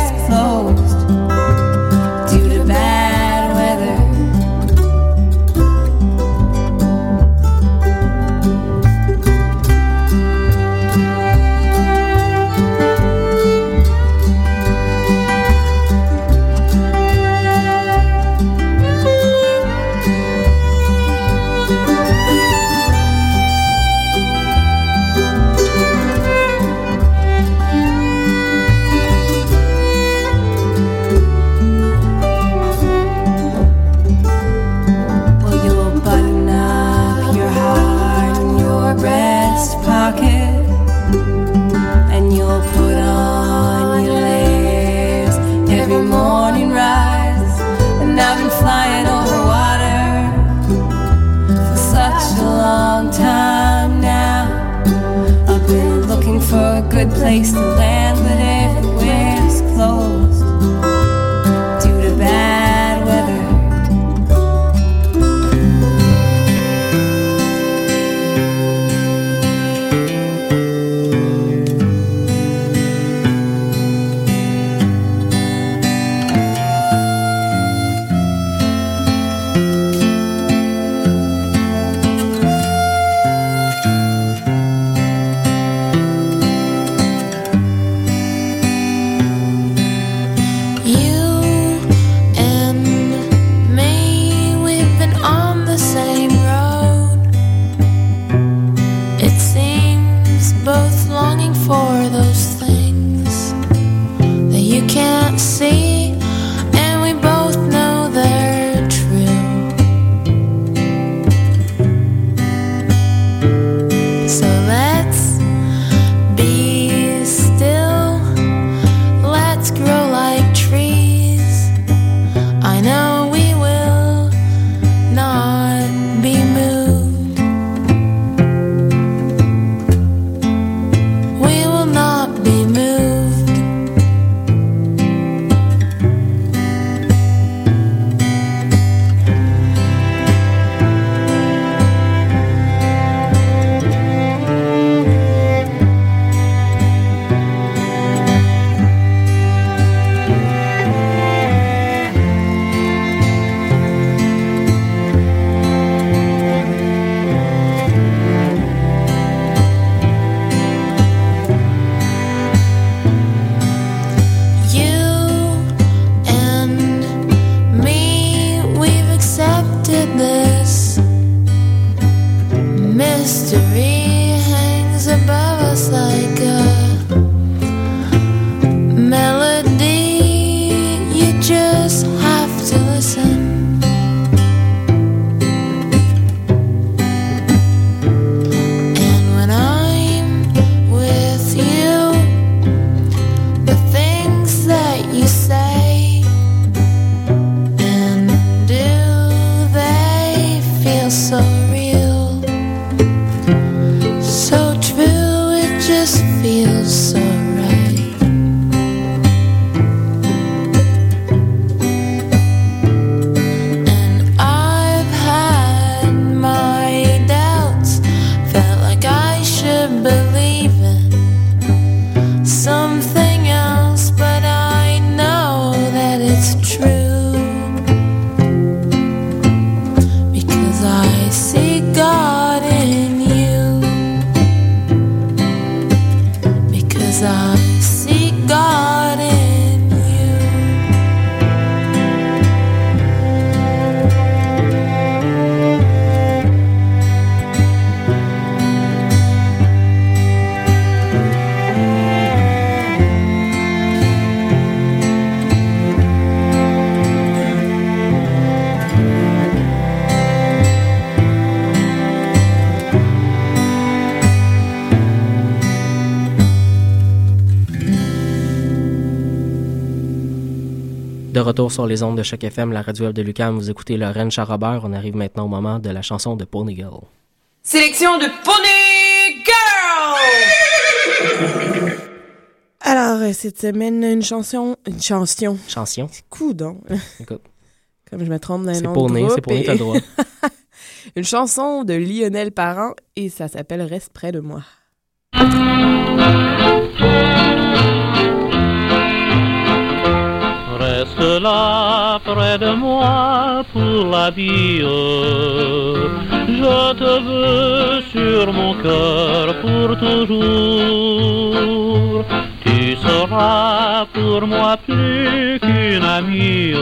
mystery. Retour sur les ondes de Choc FM, la radio web de Lucam. Vous écoutez Lorraine Charrobert. On arrive maintenant au moment de la chanson de Pony Girl. Sélection de Pony Girl! Alors, euh, cette semaine, une chanson. Une chanson. Chanson. Coudon. Écoute. Comme je me trompe C'est nom c'est pour nez, et- t'as le droit. une chanson de Lionel Parent et ça s'appelle Reste près de moi. Là près de moi pour la vie. Je te veux sur mon cœur pour toujours. Tu seras pour moi plus qu'une amie.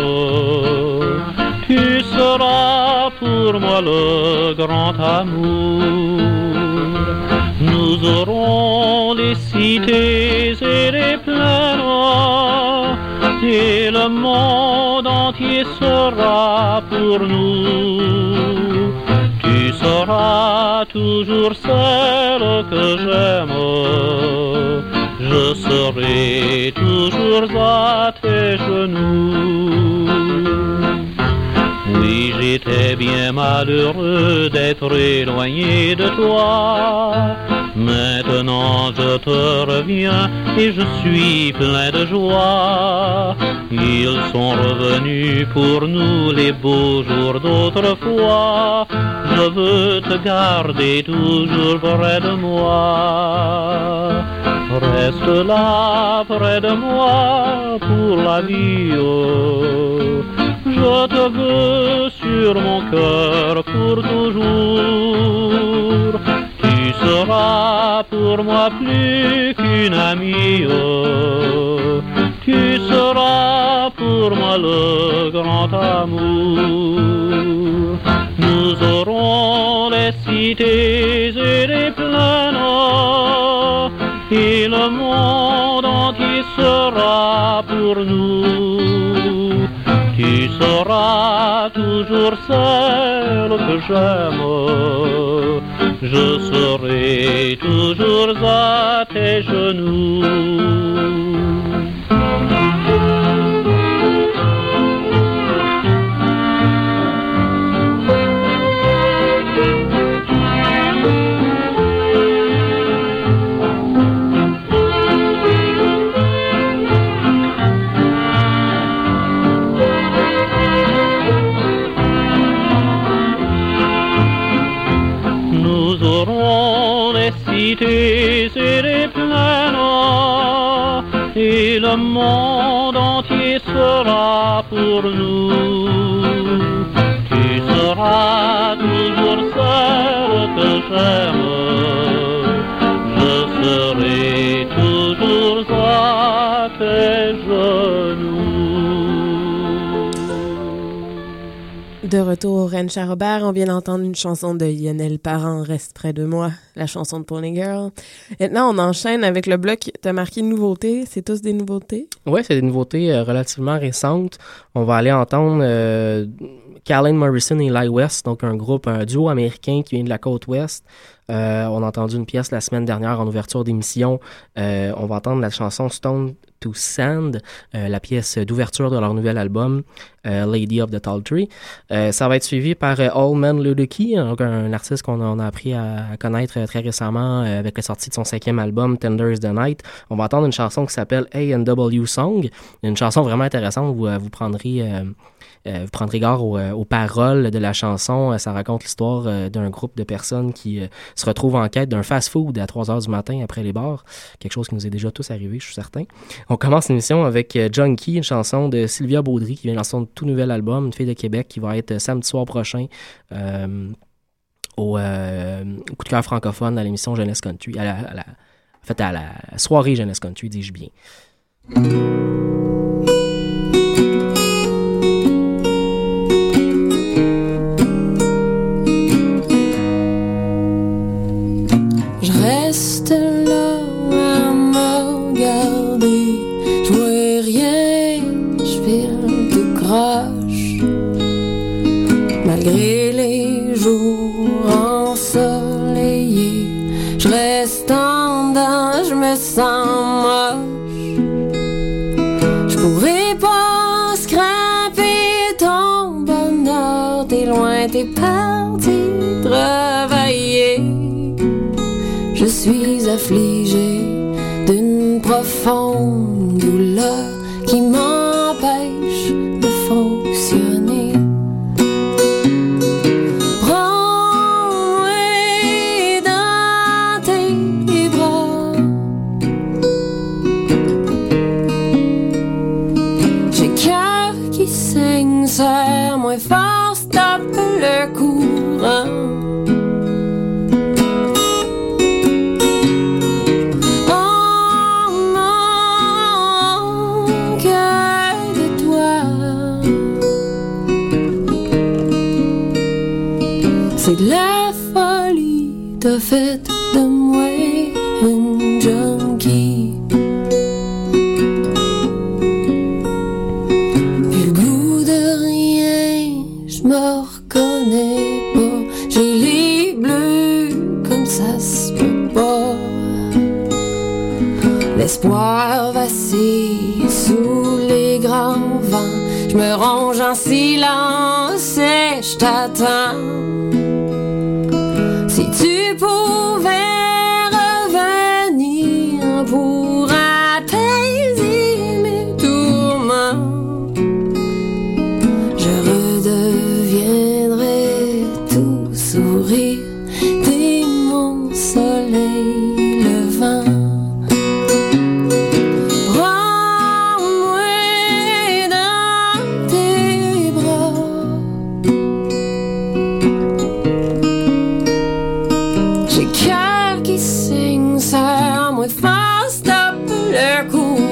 Tu seras pour moi le grand amour. Nous aurons les cités et les plaines et le monde entier sera pour nous. Tu seras toujours celle que j'aime? Je serai toujours à tes genoux. Oui, j'étais bien malheureux d'être éloigné de toi. Maintenant je te reviens et je suis plein de joie. Ils sont revenus pour nous les beaux jours d'autrefois. Je veux te garder toujours près de moi. Reste là près de moi pour la vie. Je te veux sur mon cœur pour toujours. Tu seras pour moi plus qu'une amie. Tu seras pour moi le grand amour. Nous aurons les cités et les plaines. Et le monde entier sera pour nous. Seras toujours celle que j'aime. Je serai toujours à tes genoux. Pour nous. Tu seras toujours celle que j'aime. Je serai toujours à tes De retour au Rennes Charrobert, on vient d'entendre une chanson de Lionel Parent, Reste près de moi, la chanson de Pony Girl. Maintenant, on enchaîne avec le bloc. T'as marqué nouveautés, c'est tous des nouveautés? Oui, c'est des nouveautés euh, relativement récentes. On va aller entendre euh, Carlin Morrison et Lie West, donc un groupe, un duo américain qui vient de la côte ouest. Euh, on a entendu une pièce la semaine dernière en ouverture d'émission. Euh, on va entendre la chanson Stone to Sand, euh, la pièce d'ouverture de leur nouvel album, euh, Lady of the Tall Tree. Ça va être suivi par All Man Luduki, donc un artiste qu'on a, appris à, connaître très récemment avec la sortie de son cinquième album, Tender is the Night. On va entendre une chanson qui s'appelle A&W Song, une chanson vraiment intéressante. Vous, vous prendrez... euh, vous prendrez garde aux, euh, aux paroles de la chanson. Euh, ça raconte l'histoire d'un groupe de personnes qui se retrouvent en quête d'un fast-food à 3 heures du matin après les bars. Quelque chose qui nous est déjà tous arrivé, je suis certain. On commence l'émission avec Junkie, une chanson de Sylvia Baudry qui vient de son tout nouvel album, une fille de Québec, qui va être samedi soir prochain. au coup de cœur francophone à l'émission Jeunesse Country, à la, à la- en fait à la soirée Jeunesse Country, dis-je bien. sans moche. Je pourrais pas scraper ton bonheur. T'es loin, t'es parti travailler. Je suis affligée d'une profonde espoirs vacillent sous les grands vents. Je me range en silence et je t'attends. with fast they're cool.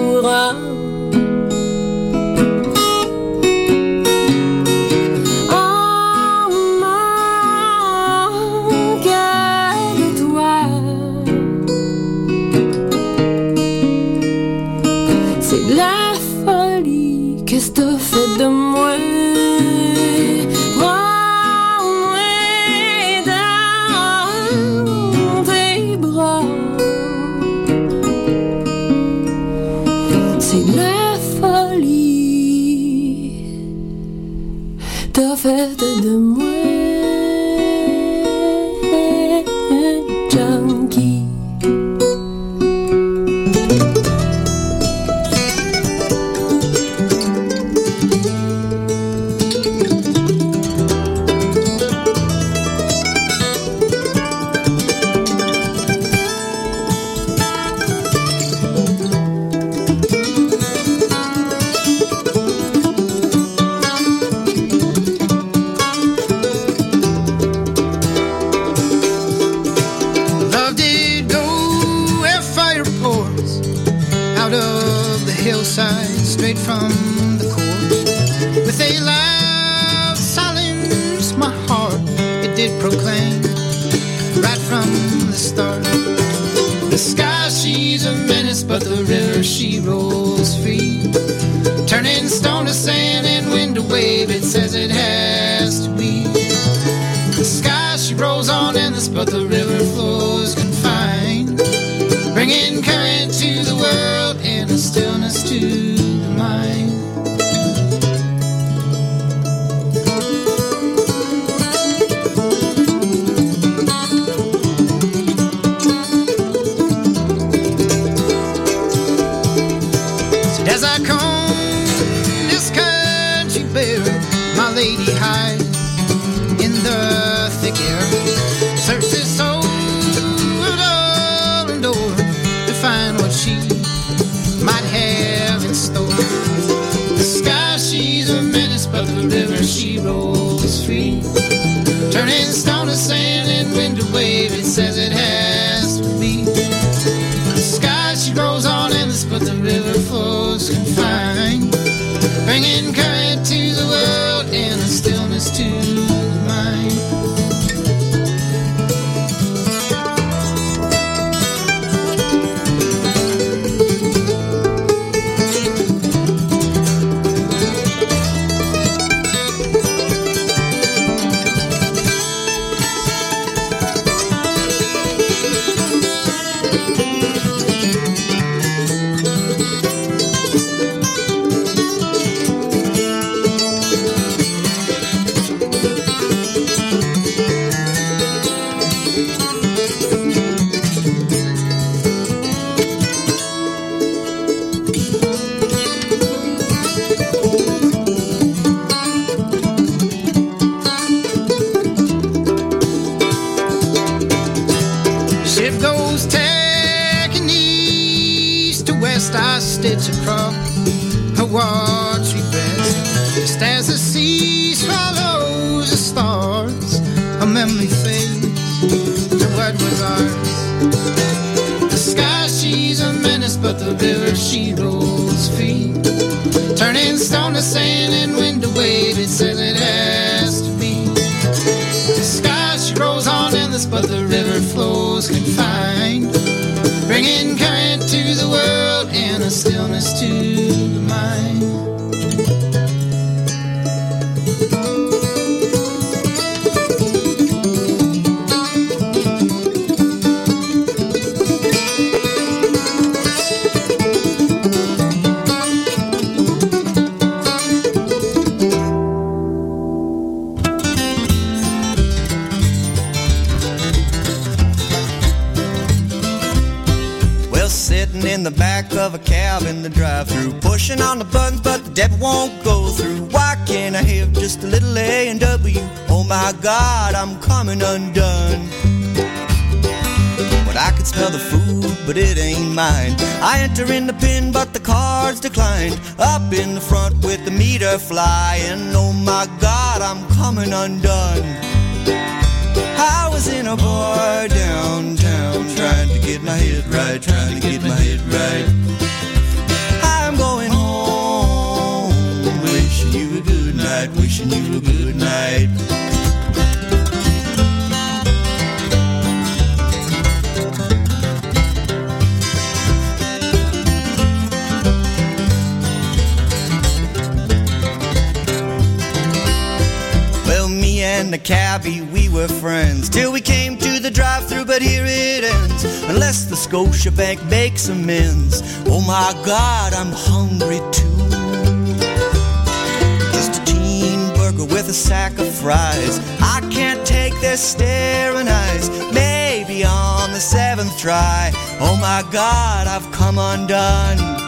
I enter in the pin, but the card's declined. Up in the front with the meter flying. Oh my God, I'm coming undone. I was in a bar downtown trying to get my head right, trying to get my head right. I'm going home, wishing you a good night, wishing you a good night. Cabbie, we were friends till we came to the drive-through, but here it ends. Unless the Scotia Bank makes amends. Oh my God, I'm hungry too. Just a teen burger with a sack of fries. I can't take their staring eyes. Maybe on the seventh try. Oh my God, I've come undone.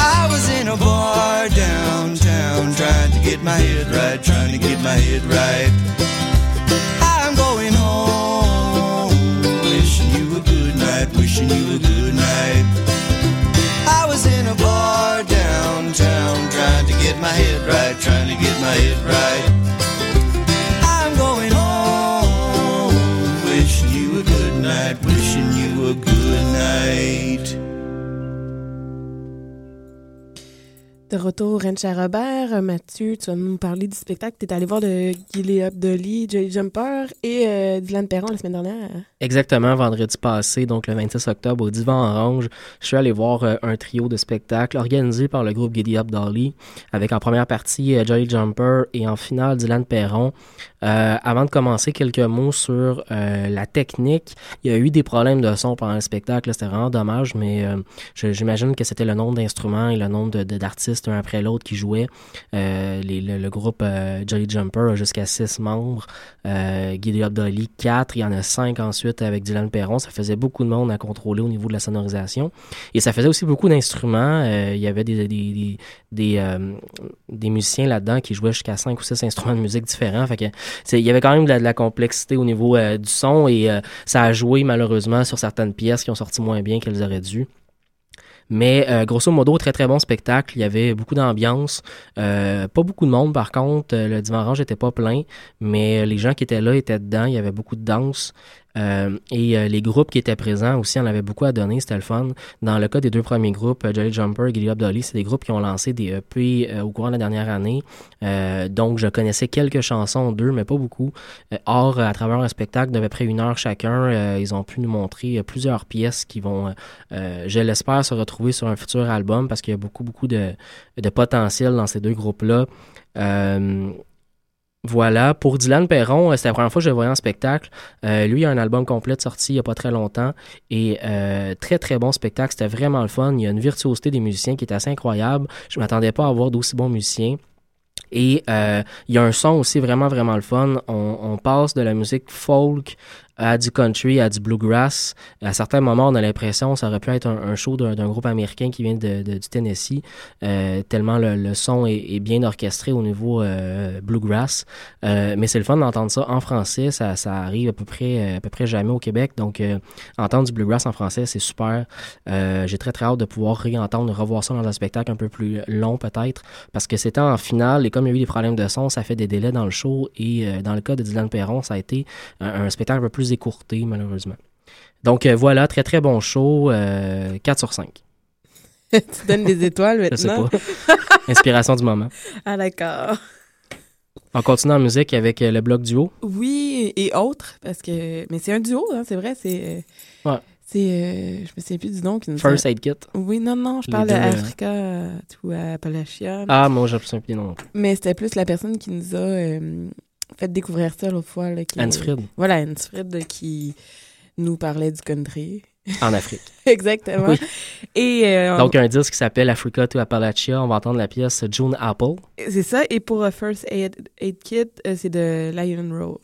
I was in a bar downtown trying to get my head right, trying to get my head right. I'm going home, wishing you a good night, wishing you a good night. I was in a bar downtown trying to get my head right, trying to get my head right. De retour, Rencha Robert. Euh, Mathieu, tu vas nous parler du spectacle. Tu es allé voir de Gilly Dolly, Jolly Jumper et euh, Dylan Perron la semaine dernière. Exactement, vendredi passé, donc le 26 octobre, au Divan Orange, je suis allé voir euh, un trio de spectacles organisé par le groupe Giddy Up Dolly, avec en première partie euh, Jolly Jumper et en finale Dylan Perron. Euh, avant de commencer, quelques mots sur euh, la technique. Il y a eu des problèmes de son pendant le spectacle, c'était vraiment dommage, mais euh, j'imagine que c'était le nombre d'instruments et le nombre d'artistes un après l'autre qui jouaient. Euh, le, groupe euh, Jolly Jumper a jusqu'à six membres, euh, Up Dolly quatre, il y en a cinq ensuite avec Dylan Perron. Ça faisait beaucoup de monde à contrôler au niveau de la sonorisation. Et ça faisait aussi beaucoup d'instruments. Euh, il y avait des, des, des, des, musiciens là-dedans qui jouaient jusqu'à cinq ou six instruments de musique différents. Il y avait quand même de la, complexité au niveau euh, du son et euh, ça a joué malheureusement sur certaines pièces qui ont sorti moins bien qu'elles auraient dû. Mais euh, grosso modo, très très bon spectacle. Il y avait beaucoup d'ambiance. Pas beaucoup de monde par contre. Le divan orange était pas plein, mais les gens qui étaient là étaient dedans. Il y avait beaucoup de danse. Euh, et euh, les groupes qui étaient présents aussi en avaient beaucoup à donner, c'était le fun. Dans le cas des deux premiers groupes, euh, Jolly Jumper et Up Dolly, c'est des groupes qui ont lancé des EP au courant de la dernière année. Donc je connaissais quelques chansons d'eux, mais pas beaucoup. Or, à travers un spectacle d'à peu près une heure chacun, ils ont pu nous montrer plusieurs pièces qui vont, je l'espère, se retrouver sur un futur album parce qu'il y a beaucoup, beaucoup de, de potentiel dans ces deux groupes-là. Voilà, pour Dylan Perron, euh, c'était la première fois que je le voyais en spectacle. Euh, lui, il a un album complet sorti il n'y a pas très longtemps et euh, très très bon spectacle. C'était vraiment le fun. Il y a une virtuosité des musiciens qui est assez incroyable. Je m'attendais pas à avoir d'aussi bons musiciens. Et il y a un son aussi vraiment vraiment le fun. On, on passe de la musique folk à du country, à du bluegrass. À certains moments, on a l'impression ça aurait pu être un, show d'un groupe américain qui vient de, du Tennessee, euh, tellement le, son est, bien orchestré au niveau euh, bluegrass. Euh, mais c'est le fun d'entendre ça en français. Ça, arrive à peu près, à peu près jamais au Québec. Donc, entendre du bluegrass en français, c'est super. J'ai très, très hâte de pouvoir réentendre, revoir ça dans un spectacle un peu plus long peut-être, parce que c'était en finale et comme il y a eu des problèmes de son, ça fait des délais dans le show. Et dans le cas de Dylan Perron, ça a été un, un spectacle un peu plus écourté, malheureusement. Donc euh, voilà, très très bon show, euh, 4 sur 5. tu donnes des étoiles Je sais maintenant? pas. Inspiration du moment. ah, d'accord. On continue en musique avec euh, le bloc duo. Oui, et autres, parce que. Mais c'est un duo, hein, c'est vrai, c'est. euh, Ouais. C'est. euh, je me souviens plus du nom qui nous First a- Aid Kit. Oui, non, non, je Les parle deux, euh, d'Africa ou Appalachia. Ah, moi, j'ai plus un pied non. Mais c'était plus la personne qui nous a euh, fait découvrir ça l'autre fois. Là, qui, Hans-Frid. Voilà, Hans-Frid euh, qui nous parlait du country. En Afrique. Exactement. Oui. Et euh, Donc, un disque qui s'appelle Africa to Appalachia. On va entendre la pièce June Apple. c'est ça. Et pour euh, First Aid, Aid Kit, euh, c'est de Lion Roll.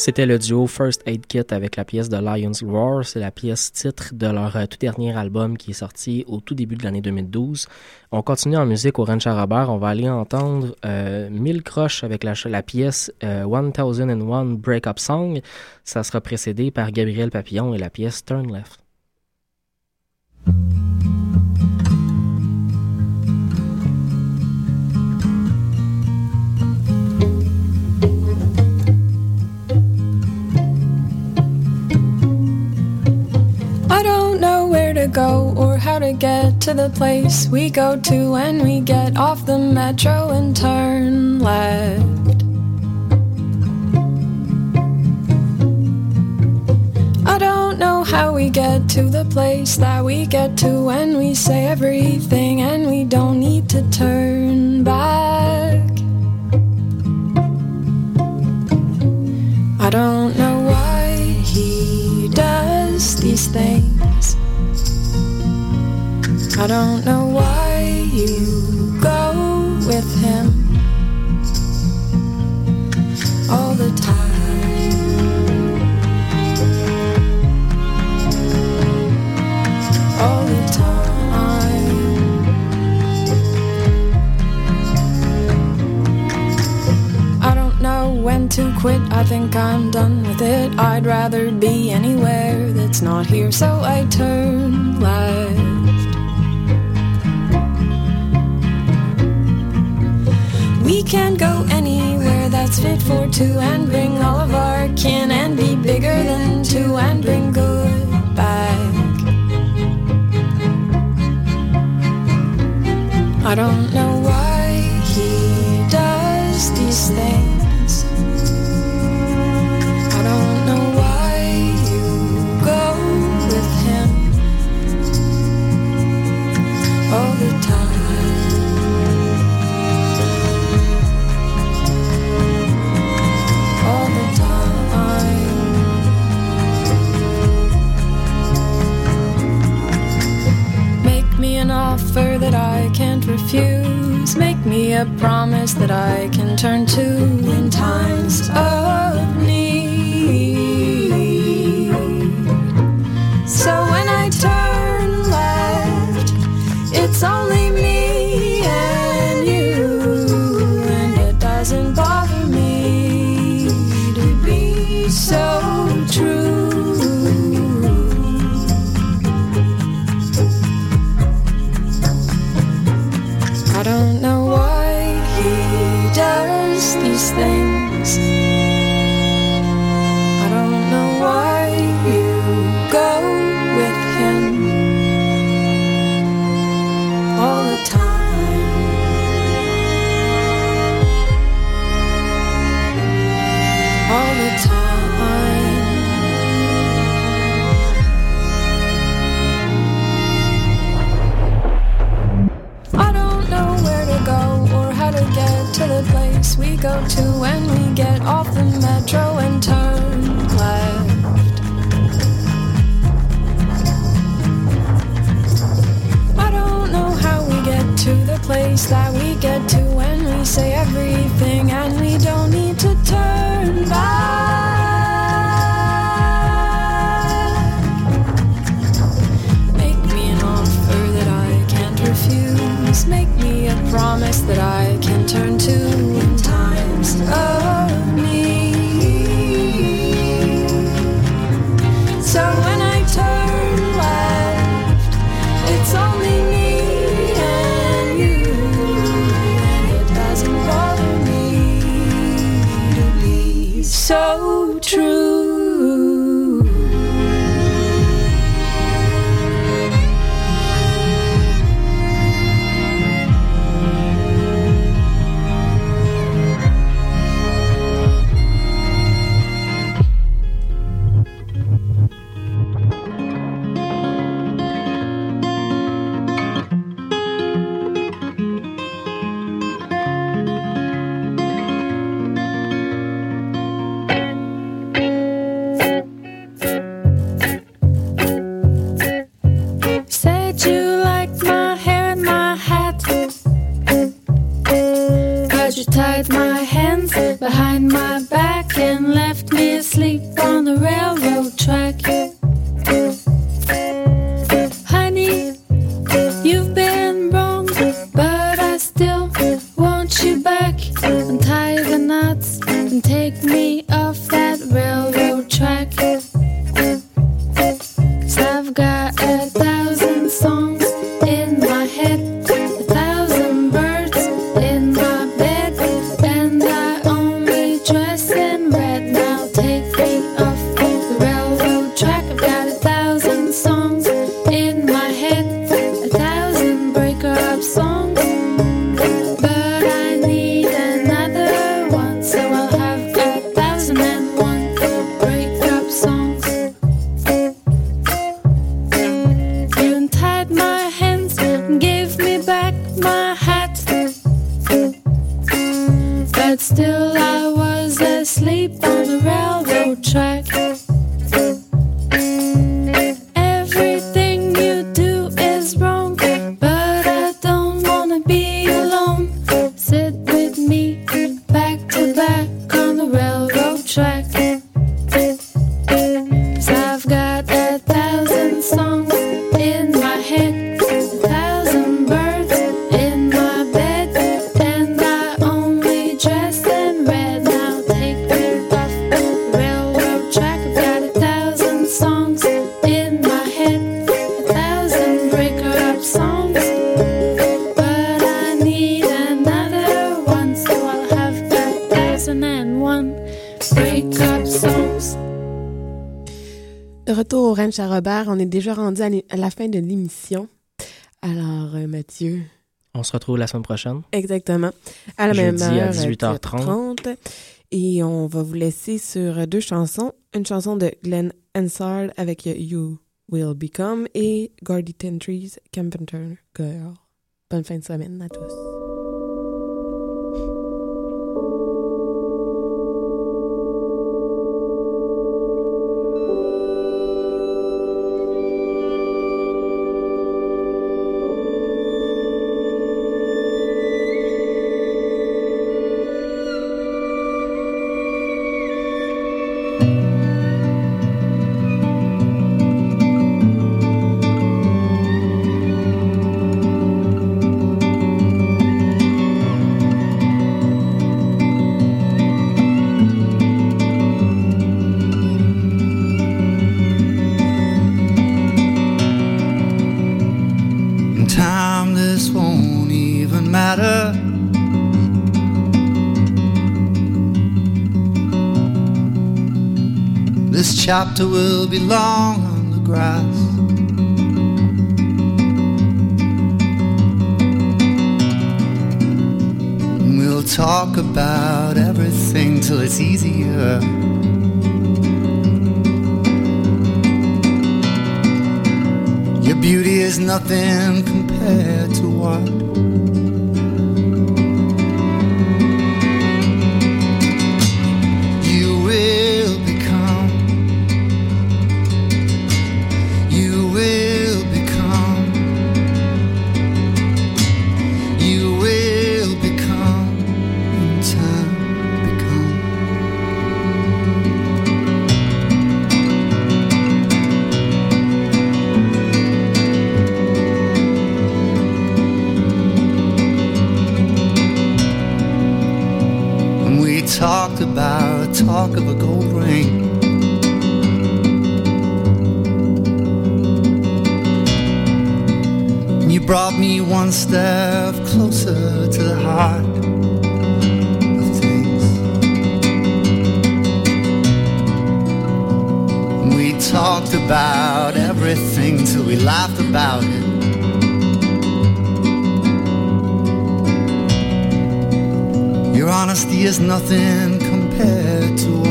C'était le duo First Aid Kit avec la pièce de Lions Roar. C'est la pièce titre de leur euh, tout dernier album qui est sorti au tout début de l'année 2012. On continue en musique au Ranch Robert. On va aller entendre euh, Mille Croches avec la, pièce euh, 1001 Breakup Song. Ça sera précédé par Gabriel Papillon et la pièce Turn Left. where to go or how to get to the place we go to when we get off the metro and turn left. I don't know how we get to the place that we get to when we say everything and we don't need to turn back. I don't know why he does these things. I don't know why you go with him all the time. All the time. I don't know when to quit. I think I'm done with it. I'd rather be anywhere that's not here, so I turn left. We can go anywhere that's fit for two and bring all of our kin and be bigger than two and bring good back. I don't know why he does these things. I don't know why you go with him all the offer that I can't refuse. Make me a promise that I can turn to in times of Yeah. On est déjà rendu à, à la fin de l'émission. Alors, euh, Mathieu. On se retrouve la semaine prochaine. Exactement. À la Jeudi même à heure, euh, 18h30. 18h30. Et on va vous laisser sur deux chansons. Une chanson de Glenn Hansard avec euh, You Will Become et Gordy Tentry's Carpenter Girl. Bonne fin de semaine à tous. Chapter will be long on the grass. And we'll talk about everything till it's easier. Your beauty is nothing compared to what of a gold ring. You brought me one step closer to the heart of things. We talked about everything till we laughed about it. Your honesty is nothing compared to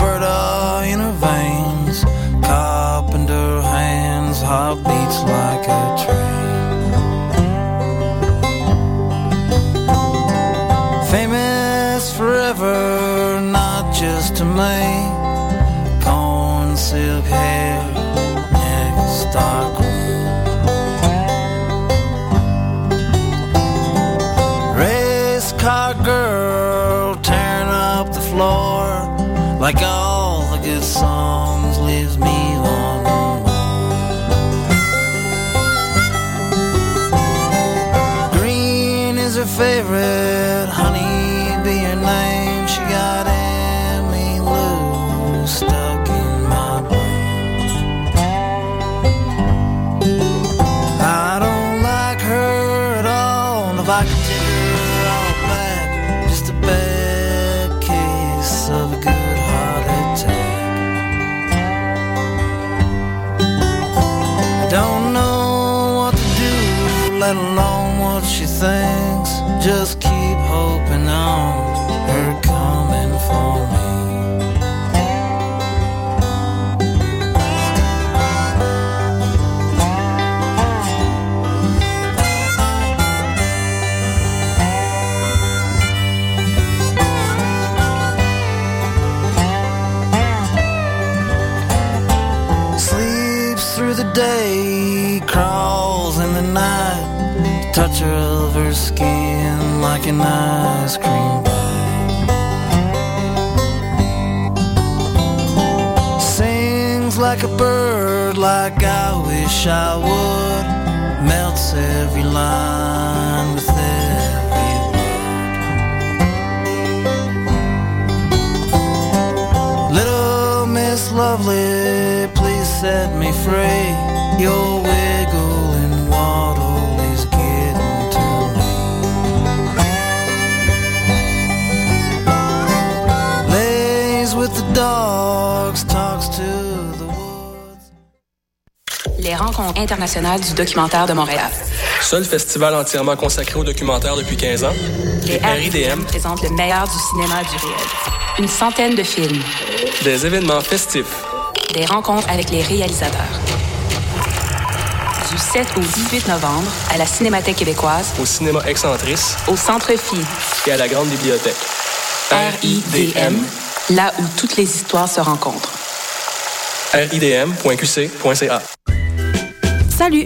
Alberta in her veins. Carpenter hands, heart beats like a train. Famous forever, not just to me. Corn silk hair, Just Sings like a bird, like I wish I would. Melts every line with every word. Little Miss Lovely, please set me free. Your Les rencontres internationales du documentaire de Montréal. Seul festival entièrement consacré au documentaire depuis 15 ans, Les RIDM présente le meilleur du cinéma du réel. Une centaine de films, des événements festifs, des rencontres avec les réalisateurs. Du 7 au 18 novembre à la Cinémathèque québécoise, au cinéma Excentrice au Centre Phi, et à la Grande Bibliothèque. RIDM, là où toutes les histoires se rencontrent. ridm.qc.ca Salut,